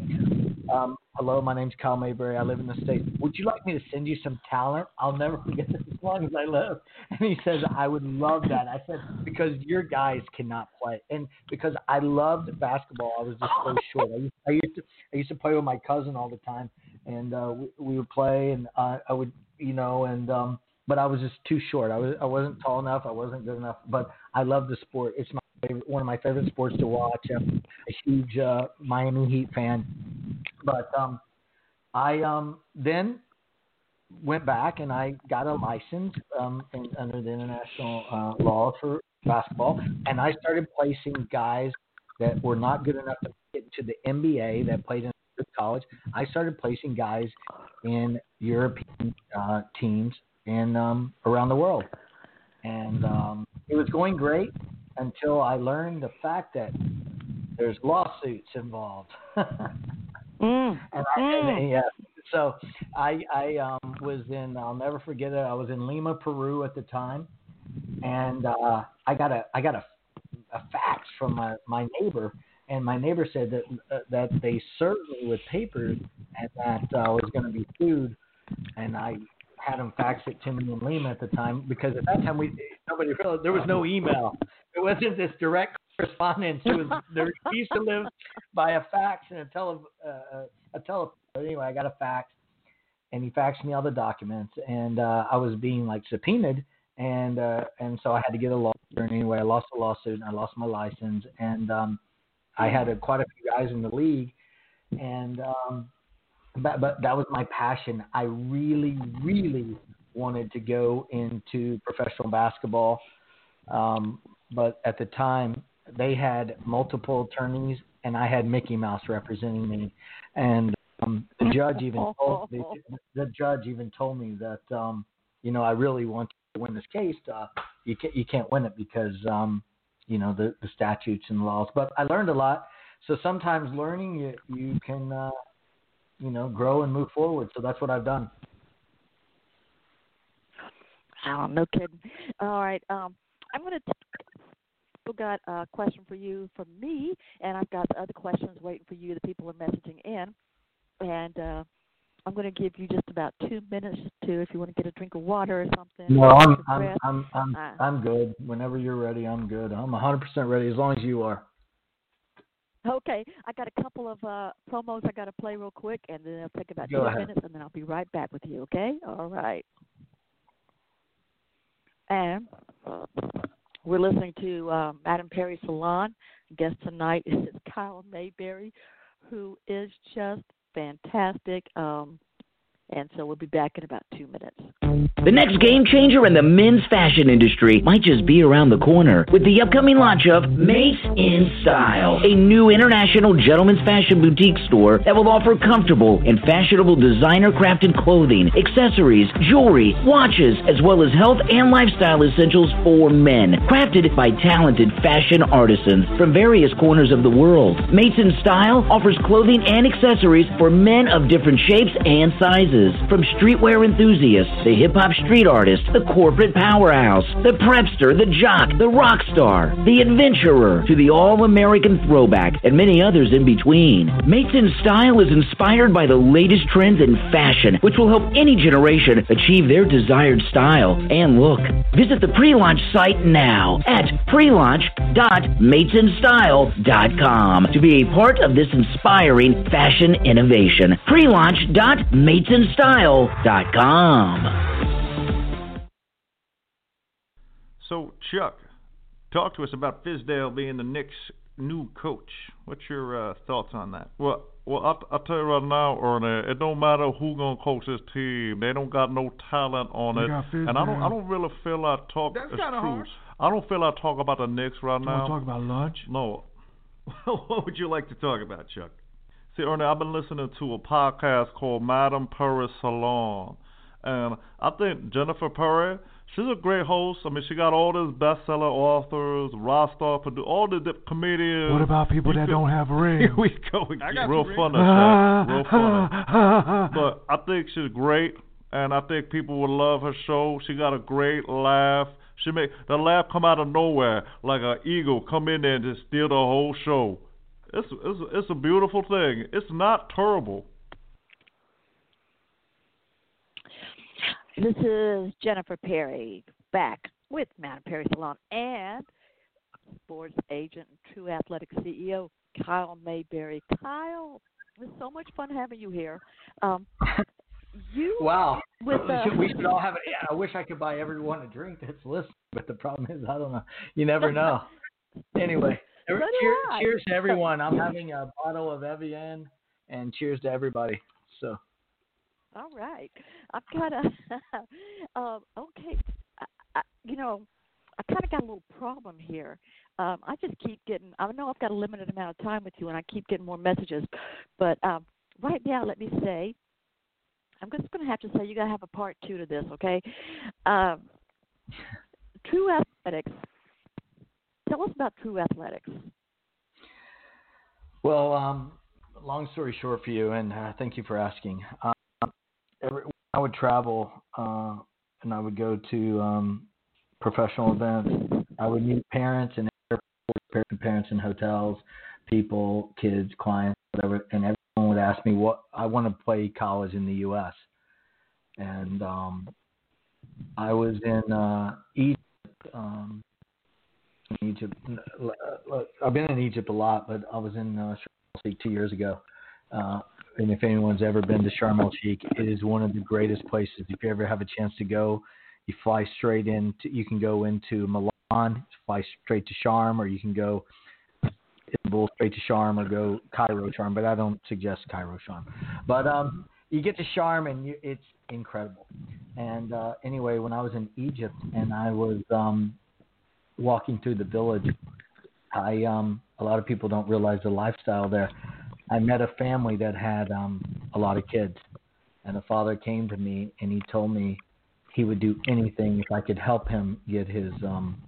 um, Hello, my name's Kyle Mayberry. I live in the States. Would you like me to send you some talent? I'll never forget this as long as I live. And he says, I would love that. I said, Because your guys cannot play. And because I loved basketball, I was just so short. I used, I used, to, I used to play with my cousin all the time. And uh, we, we would play, and uh, I would, you know, and, um, but I was just too short. I was I wasn't tall enough. I wasn't good enough. But I love the sport. It's my favorite, one of my favorite sports to watch. I'm a huge uh, Miami Heat fan. But um, I um, then went back and I got a license um, in, under the international uh, law for basketball, and I started placing guys that were not good enough to get to the NBA that played in college. I started placing guys in European uh, teams and um, around the world. And um, it was going great until I learned the fact that there's lawsuits involved. mm. And I, mm. and, yeah, so I I um, was in. I'll never forget it. I was in Lima, Peru at the time, and uh, I got a I got a, a fax from my my neighbor, and my neighbor said that uh, that they served me with papers and that uh, I was going to be sued, and I had him fax it to me in Lima at the time because at that time we nobody realized there was no email. It wasn't this direct correspondence. It was there used to live by a fax and a tele uh, a telephone. Anyway, I got a fax, and he faxed me all the documents, and uh, I was being like subpoenaed, and uh, and so I had to get a lawyer. And anyway, I lost the lawsuit, and I lost my license, and um, I had a, quite a few guys in the league, and um, but, but that was my passion. I really, really wanted to go into professional basketball, um, but at the time they had multiple attorneys, and I had Mickey Mouse representing me, and um, the judge even told the, the judge even told me that um, you know I really want to win this case. Uh, you can't you can't win it because um, you know the the statutes and laws. But I learned a lot. So sometimes learning you you can uh, you know grow and move forward. So that's what I've done. Oh, no kidding. All right. Um, I'm going to. Got a question for you from me, and I've got other questions waiting for you. The people are messaging in, and uh, I'm going to give you just about two minutes to, if you want to get a drink of water or something. No, I'm I'm I'm I'm, uh, I'm good. Whenever you're ready, I'm good. I'm 100% ready as long as you are. Okay, I got a couple of uh, promos I got to play real quick, and then it'll take about Go two ahead. minutes, and then I'll be right back with you. Okay? All right. And we're listening to um, Madame Perry Salon. Guest tonight is Kyle Mayberry, who is just fantastic. Um, and so we'll be back in about two minutes. The next game changer in the men's fashion industry might just be around the corner with the upcoming launch of Mates in Style, a new international gentleman's fashion boutique store that will offer comfortable and fashionable designer crafted clothing, accessories, jewelry, watches, as well as health and lifestyle essentials for men, crafted by talented fashion artisans from various corners of the world. Mates in Style offers clothing and accessories for men of different shapes and sizes, from streetwear enthusiasts, to hip hop street artist, the corporate powerhouse, the prepster, the jock, the rock star, the adventurer, to the all American throwback, and many others in between. Mates in Style is inspired by the latest trends in fashion, which will help any generation achieve their desired style and look. Visit the pre launch site now at prelaunch.matesinstyle.com to be a part of this inspiring fashion innovation. Prelaunch.matesinstyle.com. So, Chuck, talk to us about Fizdale being the Knicks' new coach. What's your uh, thoughts on that? Well, well, I I tell you right now, Ernie, it don't matter who gonna coach this team. They don't got no talent on They it, and I don't I don't really feel I talk. That's kinda true. harsh. I don't feel I talk about the Knicks right You now. want to talk about lunch? No, what would you like to talk about, Chuck? See, Ernie, I've been listening to a podcast called Madame Perry Salon, and I think Jennifer Perry, she's a great host. I mean, she got all these bestseller authors, Rostov, produ- all the dip- comedians. What about people You that could- don't have rings? Here we go again. Real funny, Chuck. Real funny. But I think she's great, and I think people would love her show. She got a great laugh. She make the laugh come out of nowhere like an eagle come in there and just steal the whole show. It's it's it's a beautiful thing. It's not terrible. This is Jennifer Perry back with Madame Perry Salon and sports agent and True athletic CEO Kyle Mayberry. Kyle, it was so much fun having you here. Um, you Wow. with we, uh, should, we should all have it. Yeah, I wish I could buy everyone a drink that's listening, but the problem is I don't know. You never know. Anyway, do cheers, cheers to everyone. I'm having a bottle of Evian, and cheers to everybody. So All right. I've got a um, okay. I, I, you know, I kind of got a little problem here. Um, I just keep getting. I know I've got a limited amount of time with you, and I keep getting more messages. But um, right now, let me say, I'm just going to have to say you got to have a part two to this, okay? Um, Tru Athletix. Tell us about Tru Athletix. Well, um, long story short for you, and uh, thank you for asking. Every, I would travel uh, and I would go to um, professional events. I would meet parents and parents in hotels, people, kids, clients, whatever, and everyone would ask me what I want to play college in the U.S. And um, I was in uh, Egypt. Um, Egypt. I've been in Egypt a lot, but I was in uh, two years ago. Uh, and if anyone's ever been to Sharm el Sheikh, it is one of the greatest places. If you ever have a chance to go, you fly straight in. You can go into Milan, fly straight to Sharm, or you can go Istanbul straight to Sharm, or go Cairo Sharm. But I don't suggest Cairo Sharm. But um, you get to Sharm, and you, it's incredible. And uh, anyway, when I was in Egypt and I was um, walking through the village, I um, a lot of people don't realize the lifestyle there. I met a family that had um, a lot of kids, and the father came to me and he told me he would do anything if I could help him get his um,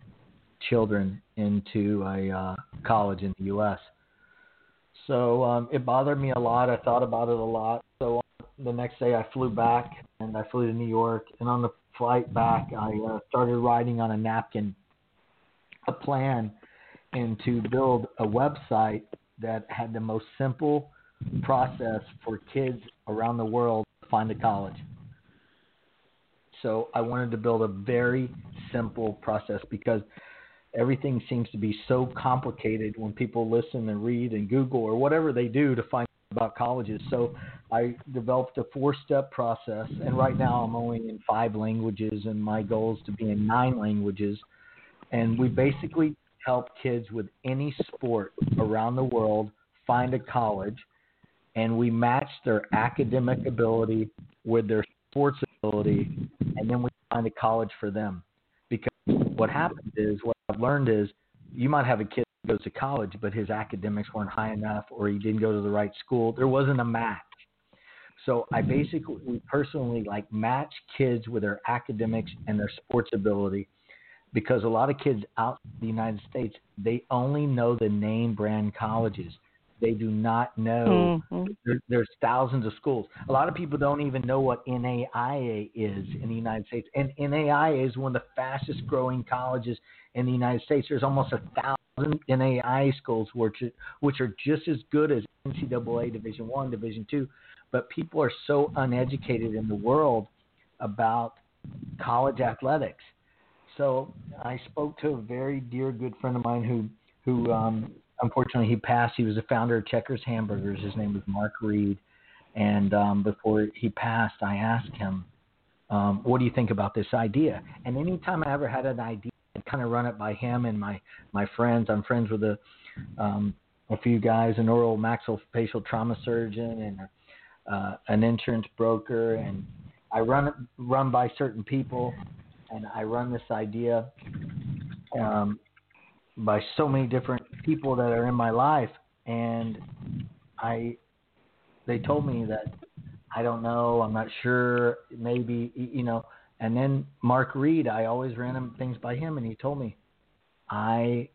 children into a uh, college in the U.S. So um, it bothered me a lot. I thought about it a lot. So the next day I flew back and I flew to New York. And on the flight back, I uh, started writing on a napkin a plan and to build a website that had the most simple process for kids around the world to find a college. So I wanted to build a very simple process because everything seems to be so complicated when people listen and read and Google or whatever they do to find about colleges. So I developed a four step process, and right now I'm only in five languages, and my goal is to be in nine languages. And we basically help kids with any sport around the world find a college, and we match their academic ability with their sports ability, and then we find a college for them. Because what happens is, what I've learned is, you might have a kid who goes to college, but his academics weren't high enough, or he didn't go to the right school. There wasn't a match. So I basically, personally like match kids with their academics and their sports ability because a lot of kids out in the United States they only know the name brand colleges. They do not know mm-hmm. there, there's thousands of schools. A lot of people don't even know what NAIA is in the United States, and NAIA is one of the fastest growing colleges in the United States. There's almost a thousand NAIA schools which which are just as good as NCAA Division One, Division Two, but people are so uneducated in the world about college athletics so I spoke to a very dear good friend of mine who who um, unfortunately he passed. He was the founder of Checkers Hamburgers. His name was Mark Reed. And um, before he passed, I asked him, um, "What do you think about this idea?" And anytime I ever had an idea, I'd kind of run it by him and my my friends. I'm friends with a um, a few guys, an oral maxillofacial trauma surgeon and uh, an insurance broker, and I run it run by certain people and I run this idea um, by so many different people that are in my life, and I they told me that I don't know, I'm not sure, maybe you know. And then Mark Reed, I always ran things by him, and he told me, I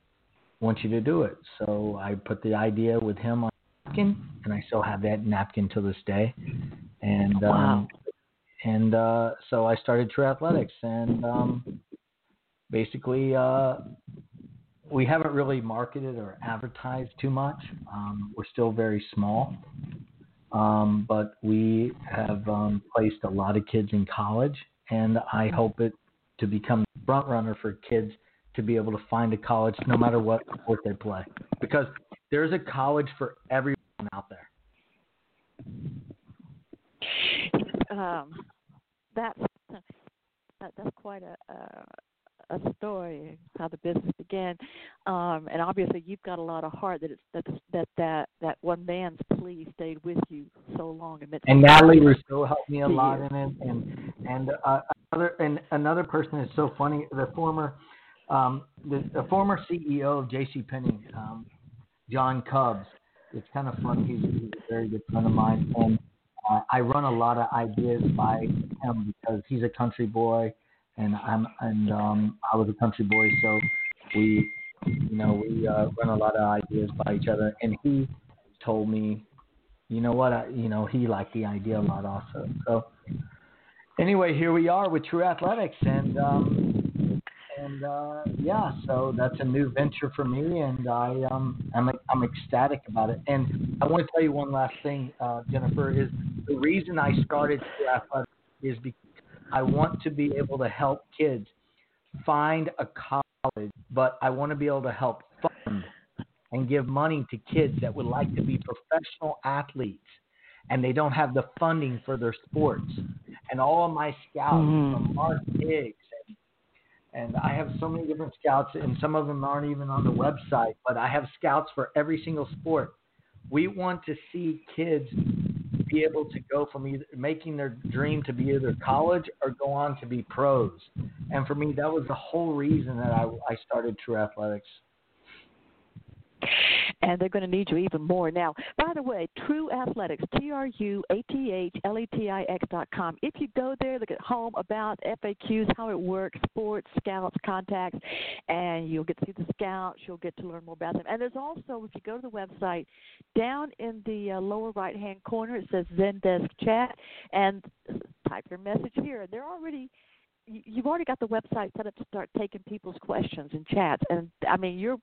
want you to do it. So I put the idea with him on napkin, and I still have that napkin to this day. And um, and uh, so I started Tru Athletix, and um, basically uh, we haven't really marketed or advertised too much. Um, we're still very small, um, but we have um, placed a lot of kids in college, and I hope it to become the front runner for kids to be able to find a college no matter what sport they play, because there's a college for everyone out there. Um, that's that, that's quite a, a a story how the business began, um, and obviously you've got a lot of heart that it's that that that that one man's plea stayed with you so long. And Natalie Rousseau helped me a lot in it, and and uh, another and another person is so funny. The former um, the, the former CEO of J.C. Penney, um, John Cubs. It's kind of funny. He's, he's a very good friend of mine, and uh, I run a lot of ideas by him because he's a country boy, and I'm and um, I was a country boy, so we, you know, we uh, run a lot of ideas by each other. And he told me, you know what, I, you know, he liked the idea a lot also. So anyway, here we are with Tru Athletix, and um, and uh, yeah, so that's a new venture for me, and I um I'm I'm ecstatic about it. And I want to tell you one last thing, uh, Jennifer, is the reason I started athletics is because I want to be able to help kids find a college, but I want to be able to help fund and give money to kids that would like to be professional athletes and they don't have the funding for their sports. And all of my scouts, mm-hmm. from Mark Higgs and I have so many different scouts, and some of them aren't even on the website. But I have scouts for every single sport. We want to see kids be able to go from either making their dream to be either college or go on to be pros. And for me, that was the whole reason that I, I started Tru Athletix and they're going to need you even more. Now, by the way, Tru Athletix, T R U A T H L E T I X dot com. If you go there, look at home about FAQs, how it works, sports, scouts, contacts, and you'll get to see the scouts. You'll get to learn more about them. And there's also, if you go to the website, down in the uh, lower right hand corner, it says Zendesk Chat, and type your message here. And they're already you've already got the website set up to start taking people's questions and chats and i mean you're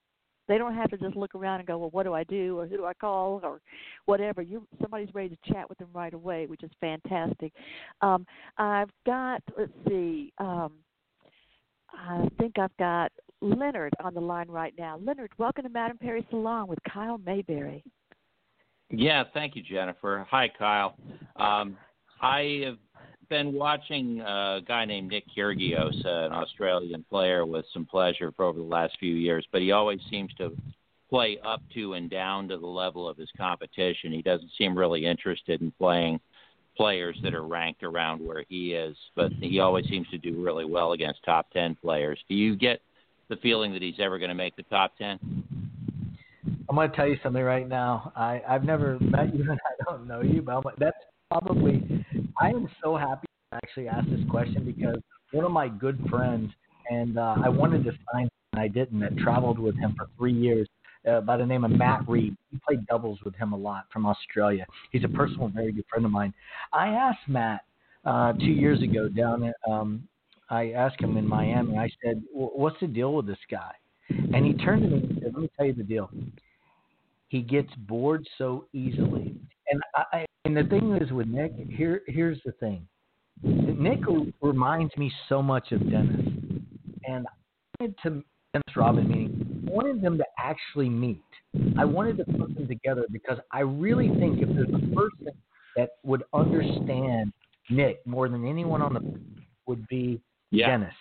they don't have to just look around and go, well, what do I do, or who do I call, or whatever. You somebody's ready to chat with them right away, which is fantastic. Um, I've got, let's see, um, I think I've got Leonard on the line right now. Leonard, welcome to Madame Perry Salon with Kyle Mayberry. Yeah, thank you, Jennifer. Hi, Kyle. Um, I have been watching a guy named Nick Kyrgios, uh, an Australian player, with some pleasure for over the last few years. But he always seems to play up to and down to the level of his competition. He doesn't seem really interested in playing players that are ranked around where he is, but he always seems to do really well against top 10 players. Do you get the feeling that he's ever going to make the top 10? I'm going to tell you something right now. I, I've never met you and I don't know you, but I'm, that's probably I am so happy to actually ask this question because one of my good friends and uh, I wanted to sign and I didn't. That traveled with him for three years uh, by the name of Matt Reid. He played doubles with him a lot from Australia. He's a personal, very good friend of mine. I asked Matt uh, two years ago down at, um, I asked him in Miami. I said, "What's the deal with this guy?" And he turned to me and said, "Let me tell you the deal. He gets bored so easily." And I, and the thing is with Nick, here here's the thing. Nick reminds me so much of Dennis, and I wanted to Dennis Rodman meeting. I wanted them to actually meet. I wanted to put them together because I really think if there's a person that would understand Nick more than anyone on the would be yeah. Dennis.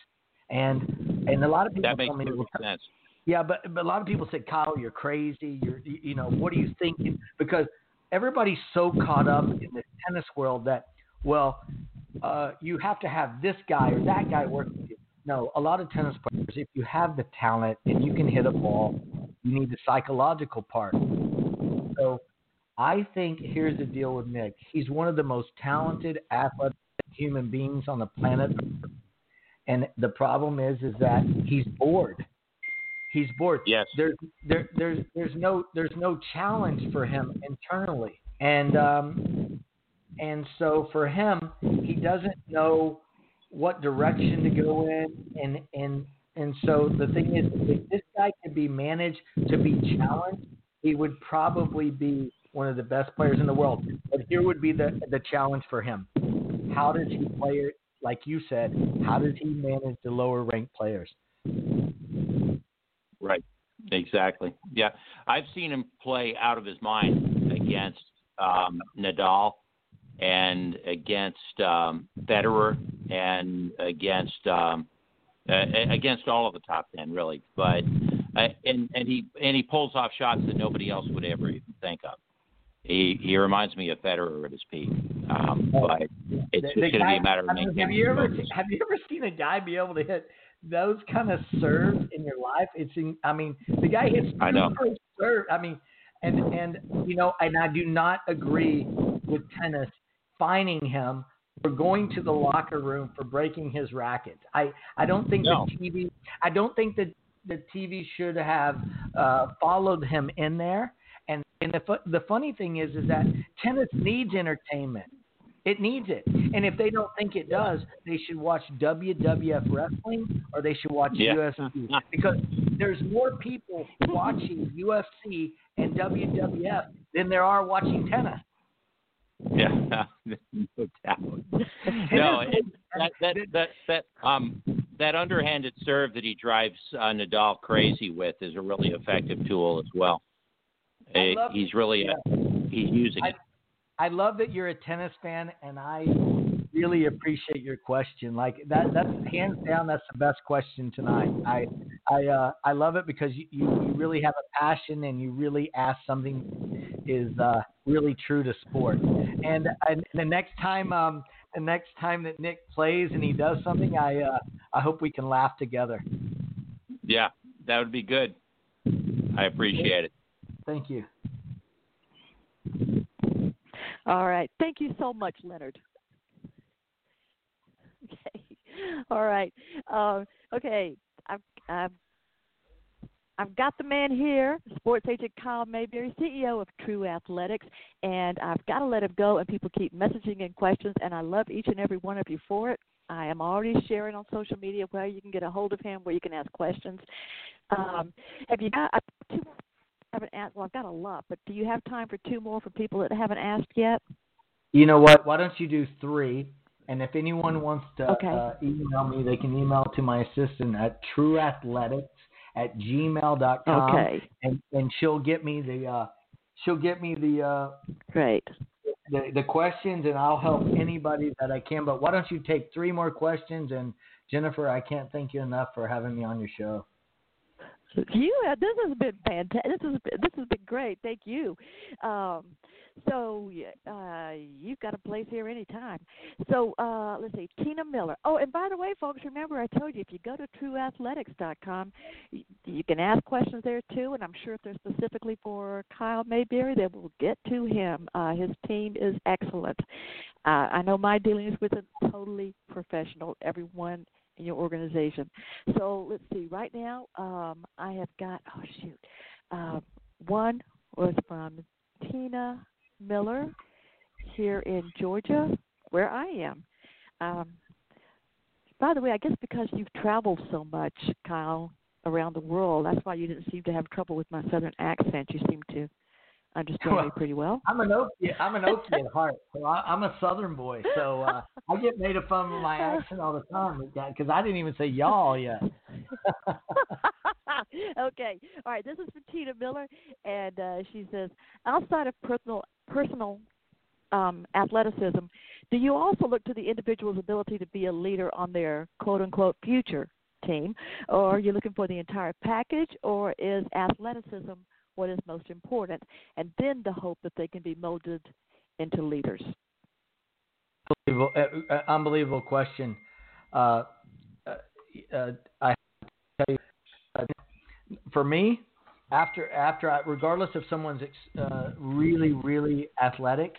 And and a lot of people that makes tell me sense. Yeah, but but a lot of people said, Kyle, you're crazy. You're you know what are you thinking? Because everybody's so caught up in the tennis world that well, uh, you have to have this guy or that guy working with you. No, a lot of tennis players, if you have the talent and you can hit a ball, you need the psychological part. So I think here's the deal with Nick. He's one of the most talented athletic human beings on the planet. And the problem is is that he's bored. He's bored. Yes. There's there there's there's no there's no challenge for him internally. And um and so for him, he doesn't know what direction to go in and and and so the thing is if this guy could be managed to be challenged, he would probably be one of the best players in the world. But here would be the the challenge for him. How does he play it like you said, how does he manage the lower ranked players? Right. Exactly. Yeah, I've seen him play out of his mind against um, Nadal and against um, Federer and against um, uh, against all of the top ten, really. But uh, and and he and he pulls off shots that nobody else would ever even think of. He he reminds me of Federer at his peak. Um, but it's just going to be a matter of maintaining. Have you ever have you ever seen a guy be able to hit those kind of serves in your life? It's in, I mean, the guy hits I know. serve. I mean, and and you know, and I do not agree with tennis fining him for going to the locker room for breaking his racket. I I don't think No. the TV I don't think that the TV should have uh, followed him in there. And and the fu- the funny thing is is that tennis needs entertainment. It needs it. And if they don't think it does, they should watch WWF wrestling or they should watch Yeah. UFC because there's more people watching UFC and WWF than there are watching tennis. Yeah, no doubt. No, it, that, that that that um that underhanded serve that he drives uh, Nadal crazy with is a really effective tool as well. I Uh, he's really uh, he's using it. I love that you're a tennis fan, and I really appreciate your question. Like that, that's hands down, that's the best question tonight. I, I, uh, I love it because you, you, you really have a passion, and you really ask something is uh, really true to sport. And, and the next time, um, the next time that Nick plays and he does something, I uh, I hope we can laugh together. Yeah, that would be good. I appreciate it. Thank you. All right. Thank you so much, Leonard. Okay. All right. Uh, okay. I've, I've I've got the man here, sports agent Kyle Mayberry, CEO of Tru Athletix, and I've got to let him go. And people keep messaging in questions, and I love each and every one of you for it. I am already sharing on social media where you can get a hold of him, where you can ask questions. Um, have you got? I haven't asked. Well, I've got a lot, but do you have time for two more for people that haven't asked yet? You know what? Why don't you do three? And if anyone wants to okay. uh, email me, they can email to my assistant at truathletix at gmail.com. Okay. And, and she'll get me the uh, she'll get me the uh, great the, the questions, and I'll help anybody that I can. But why don't you take three more questions? And Jennifer, I can't thank you enough for having me on your show. You, this has been fantastic. This has been, this has been great. Thank you. Um, so uh, you've got a place here anytime. So uh, let's see, Tina Miller. Oh, and by the way, folks, remember I told you if you go to TruAthletix.com, you, you can ask questions there too. And I'm sure if they're specifically for Kyle Mayberry, they will get to him. Uh, his team is excellent. Uh, I know my dealings with it totally professional. Everyone in your organization. So let's see. Right now, um, I have got oh shoot, uh, one was from Tina Miller here in Georgia, where I am. Um, by the way, I guess because you've traveled so much, Kyle, around the world, that's why you didn't seem to have trouble with my southern accent. You seem to understand well, me pretty well. I'm an Okie. I'm an Okie at heart. So I, I'm a Southern boy. So uh, I get made fun of my accent all the time because I didn't even say y'all yet. okay. All right. This is for Tina Miller, and uh, she says, outside of personal personal um, athleticism, do you also look to the individual's ability to be a leader on their quote unquote future team, or are you looking for the entire package, or is athleticism what is most important, and then the hope that they can be molded into leaders? Unbelievable, uh, uh unbelievable question. Uh, uh, uh I tell you, uh, for me, after after I, regardless if someone's really really athletic,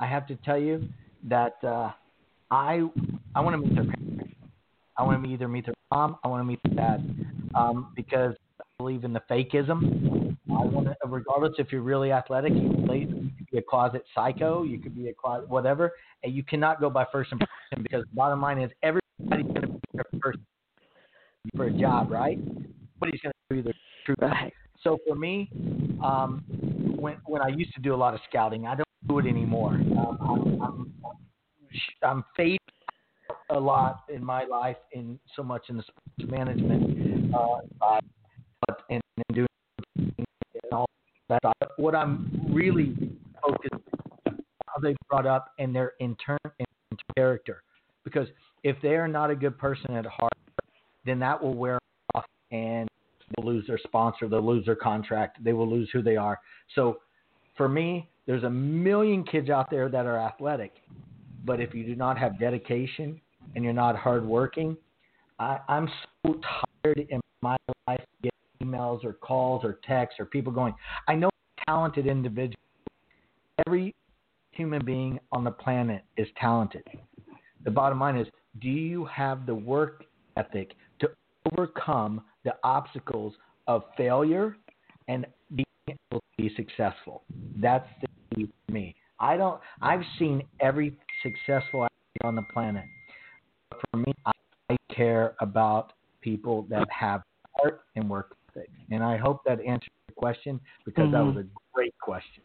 I have to tell you that I I want to meet their parents. I want to either meet their mom, I want to meet their dad, um, because I believe in the fakeism I want to, regardless if you're really athletic, you can, play, you could be a closet psycho, you could be a closet whatever, and you cannot go by first impression because bottom line is everybody's going to be there first for a job, right? Nobody's going to do the truth. Right. So for me, um, when when I used to do a lot of scouting, I don't do it anymore. Um, I'm, I'm, I'm fading a lot in my life, in so much in the sports management, uh, but and, and doing what I'm really focused on how they brought up and their intern character. Because if they are not a good person at heart, then that will wear off and they'll lose their sponsor, they'll lose their contract, they will lose who they are. So for me, there's a million kids out there that are athletic, but if you do not have dedication and you're not hardworking, I, I'm so tired in my life getting emails or calls or texts or people going, I know talented individual. Every human being on the planet is talented. The bottom line is, do you have the work ethic to overcome the obstacles of failure and being able to be successful? That's the key for me. I don't. I've seen every successful on the planet. But for me, I care about people that have heart and work and I hope that answered your question because mm-hmm. that was a great question.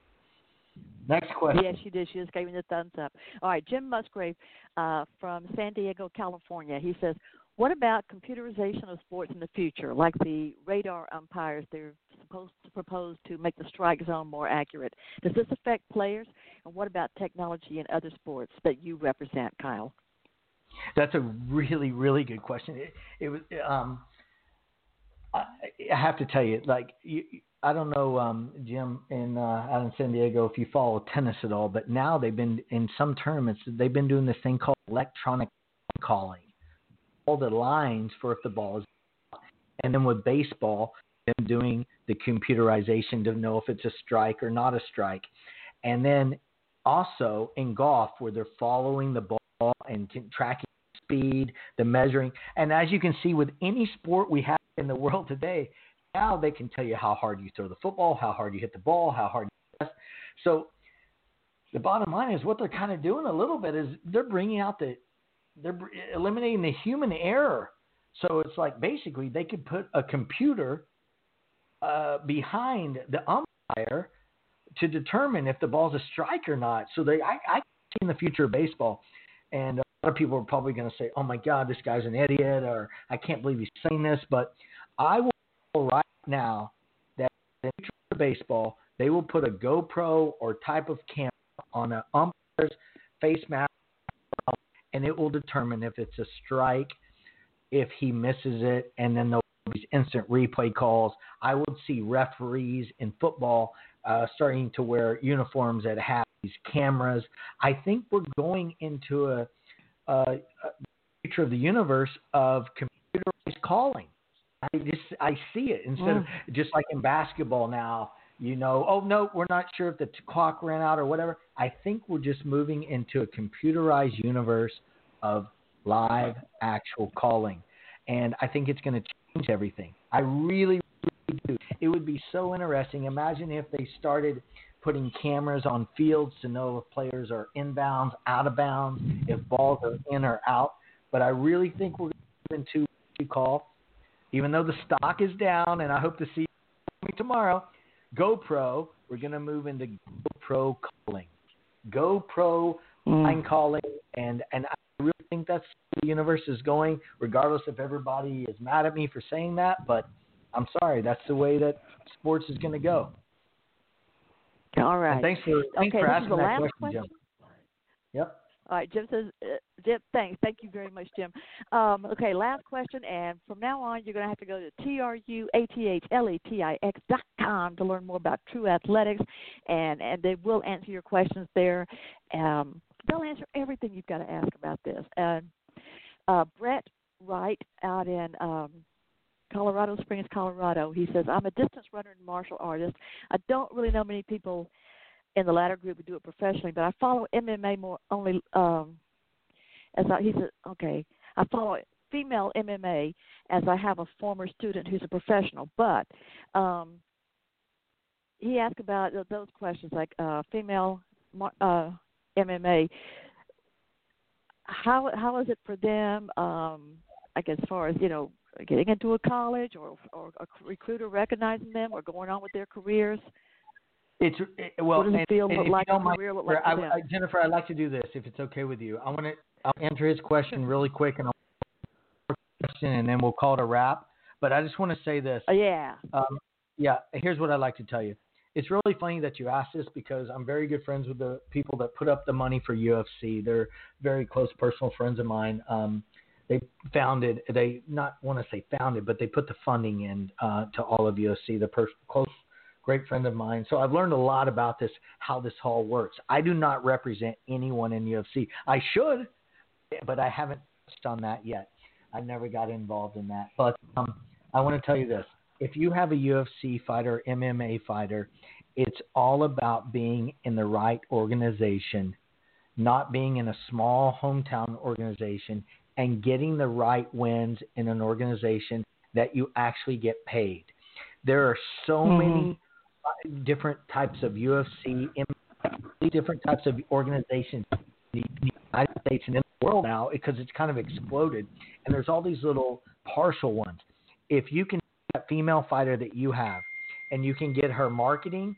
Next question. Yes, she did. She just gave me the thumbs up. All right, Jim Musgrave uh, from San Diego, California. He says, "What about computerization of sports in the future, like the radar umpires? They're supposed to propose to make the strike zone more accurate. Does this affect players? And what about technology in other sports that you represent, Kyle?" That's a really, really good question. It, it was um, I, have to tell you, like you, I don't know, um, Jim, in uh, out in San Diego, if you follow tennis at all, but now they've been in some tournaments. They've been doing this thing called electronic calling, all the lines for if the ball is, and then with baseball, them doing the computerization to know if it's a strike or not a strike, and then also in golf where they're following the ball and tracking speed, the measuring, and as you can see with any sport we have in the world today, now they can tell you how hard you throw the football, how hard you hit the ball, how hard you press. So the bottom line is what they're kind of doing a little bit is they're bringing out the they're eliminating the human error. So it's like basically they could put a computer uh, behind the umpire to determine if the ball's a strike or not. So they I, I see in the future of baseball, and a lot of people are probably going to say, "Oh my God, this guy's an idiot," or "I can't believe he's saying this," but I will right now that in future baseball they will put a GoPro or type of camera on an umpire's face mask, and it will determine if it's a strike, if he misses it, and then there'll be instant replay calls. I would see referees in football uh, starting to wear uniforms that have these cameras. I think we're going into a, a, a future of the universe of computerized calling. I just I see it instead mm. of just like in basketball now. You know, oh no, we're not sure if the clock ran out or whatever. I think we're just moving into a computerized universe of live actual calling, and I think it's going to change everything. I really, really do. It would be so interesting. Imagine if they started putting cameras on fields to know if players are inbounds, out of bounds, if balls are in or out. But I really think we're going to call even though the stock is down, and I hope to see you tomorrow. GoPro, we're going to move into GoPro calling, GoPro mm. line calling, and and I really think that's the universe is going. Regardless if everybody is mad at me for saying that, but I'm sorry, that's the way that sports is going to go. All right. And thanks for thanks okay, for asking that question, question. Yep. All right, Jim says, uh, Jim, thanks. Thank you very much, Jim. Um, okay, last question, and from now on, you're going to have to go to T-R-U-A-T-H-L-E-T-I-X dot com to learn more about Tru Athletix, and, and they will answer your questions there. Um, they'll answer everything you've got to ask about this. And uh, Brett Wright out in um, Colorado Springs, Colorado, he says, I'm a distance runner and martial artist. I don't really know many people – in the latter group who do it professionally, but I follow MMA more only um as I he said okay, I follow female MMA as I have a former student who's a professional, but um he asked about those questions like uh female uh MMA how how is it for them um like as far as you know getting into a college or or a recruiter recognizing them or going on with their careers it's it, well, what does field and like? Mind, career like I, I, Jennifer, I'd like to do this if it's okay with you. I want to I'll answer his question really quick and I'll question and then we'll call it a wrap. But I just want to say this. Uh, yeah. Um, yeah. Here's what I'd like to tell you. It's really funny that you asked this because I'm very good friends with the people that put up the money for UFC. They're very close personal friends of mine. Um, they founded, they not want to say founded, but they put the funding in uh, to all of UFC. The per- close great friend of mine. So I've learned a lot about this, how this all works. I do not represent anyone in UFC. I should, but I haven't touched on that yet. I never got involved in that. But um, I want to tell you this: if you have a UFC fighter, MMA fighter, it's all about being in the right organization, not being in a small hometown organization, and getting the right wins in an organization that you actually get paid. There are so mm-hmm. many different types of UFC, different types of organizations in the United States and in the world now because it's kind of exploded. And there's all these little partial ones. If you can get that female fighter that you have, and you can get her marketing,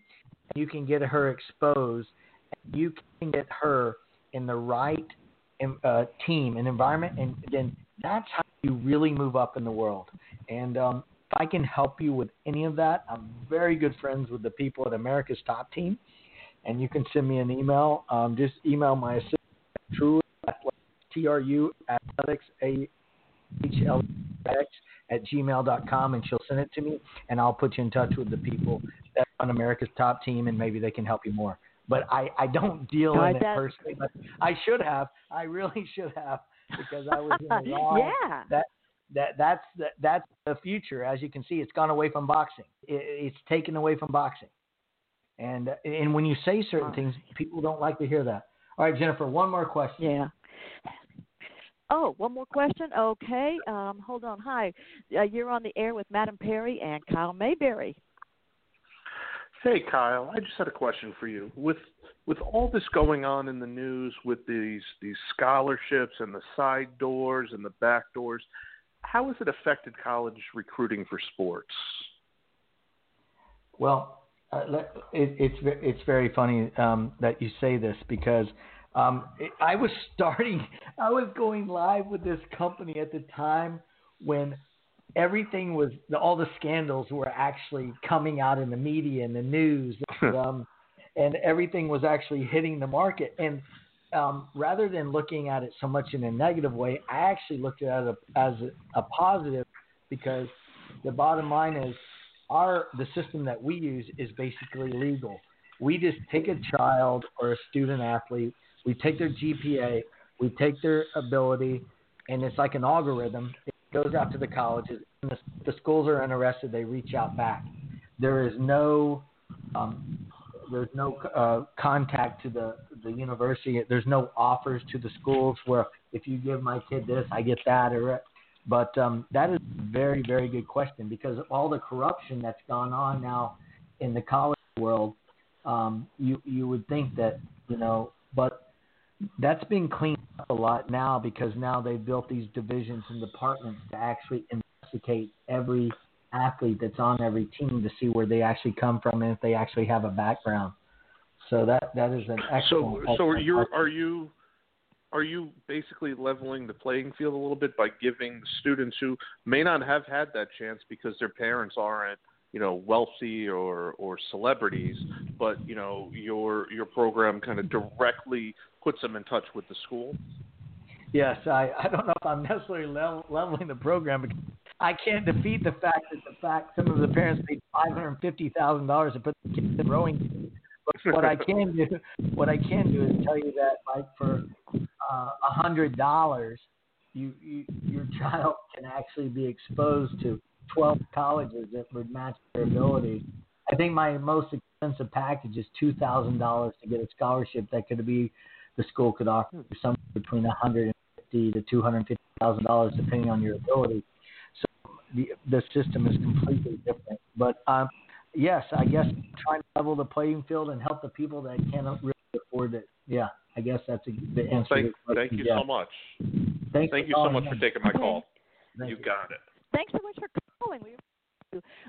you can get her exposed, you can get her in the right uh, team and environment, and then that's how you really move up in the world. And um, I can help you with any of that, I'm very good friends with the people at America's Top Team, and you can send me an email. Um, just email my assistant, True T R U Athletics A H L at gmail.com and she'll send it to me and I'll put you in touch with the people that run America's top team and maybe they can help you more. But I, I don't deal in it personally, but I should have. I really should have because I was in the wrong. yeah. That that that's the, that's the future. As you can see, it's gone away from boxing. It, it's taken away from boxing. And and when you say certain things, people don't like to hear that. All right, Jennifer, one more question. Yeah. Oh, one more question. Okay. Um, hold on. Hi. Uh, you're on the air with Madame Perry and Kyle Mayberry. Hey, Kyle. I just had a question for you. With with all this going on in the news, with these these scholarships and the side doors and the back doors, how has it affected college recruiting for sports? Well, uh, it, it's it's very funny um, that you say this because um, it, I was starting, I was going live with this company at the time when everything was all the scandals were actually coming out in the media and the news, and, um, and everything was actually hitting the market. And um, rather than looking at it so much in a negative way, I actually looked at it as a, a positive because the bottom line is our the system that we use is basically legal. We just take a child or a student athlete, we take their GPA, we take their ability, and it's like an algorithm. It goes out to the colleges, and the, the schools are interested. They reach out back. There is no um, there's no uh, contact to the the university. There's no offers to the schools where if you give my kid this, I get that. Or, but um, that is a very very good question because of all the corruption that's gone on now in the college world. Um, you you would think that you know, but that's being cleaned up a lot now because now they've built these divisions and departments to actually investigate every athlete that's on every team to see where they actually come from and if they actually have a background. So that that is an excellent. So so are you are you are you basically leveling the playing field a little bit by giving students who may not have had that chance because their parents aren't you know wealthy or or celebrities but you know your your program kind of directly puts them in touch with the school yes i i don't know if i'm necessarily level, leveling the program because I can't defeat the fact that the fact some of the parents paid five hundred fifty thousand dollars to put the kids in rowing. What I can do, what I can do is tell you that like for uh, a uh, hundred dollars, you, you your child can actually be exposed to twelve colleges that would match their ability. I think my most expensive package is two thousand dollars to get a scholarship that could be the school could offer somewhere between a hundred and fifty to two hundred fifty thousand dollars depending on your ability So the the system is completely different. But um, yes, I guess trying to level the playing field and help the people that cannot really afford it. Yeah, I guess that's a, the answer. Thank, thank you so much. Thanks thank you so much for taking my call. Thank you got it. Thanks so much for calling. We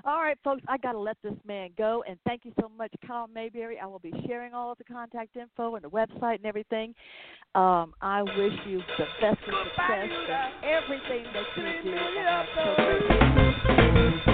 all right, folks, I got to let this man go. And thank you so much, Kyle Mayberry. I will be sharing all of the contact info and the website and everything. Um, I wish you the best of success in everything that you do.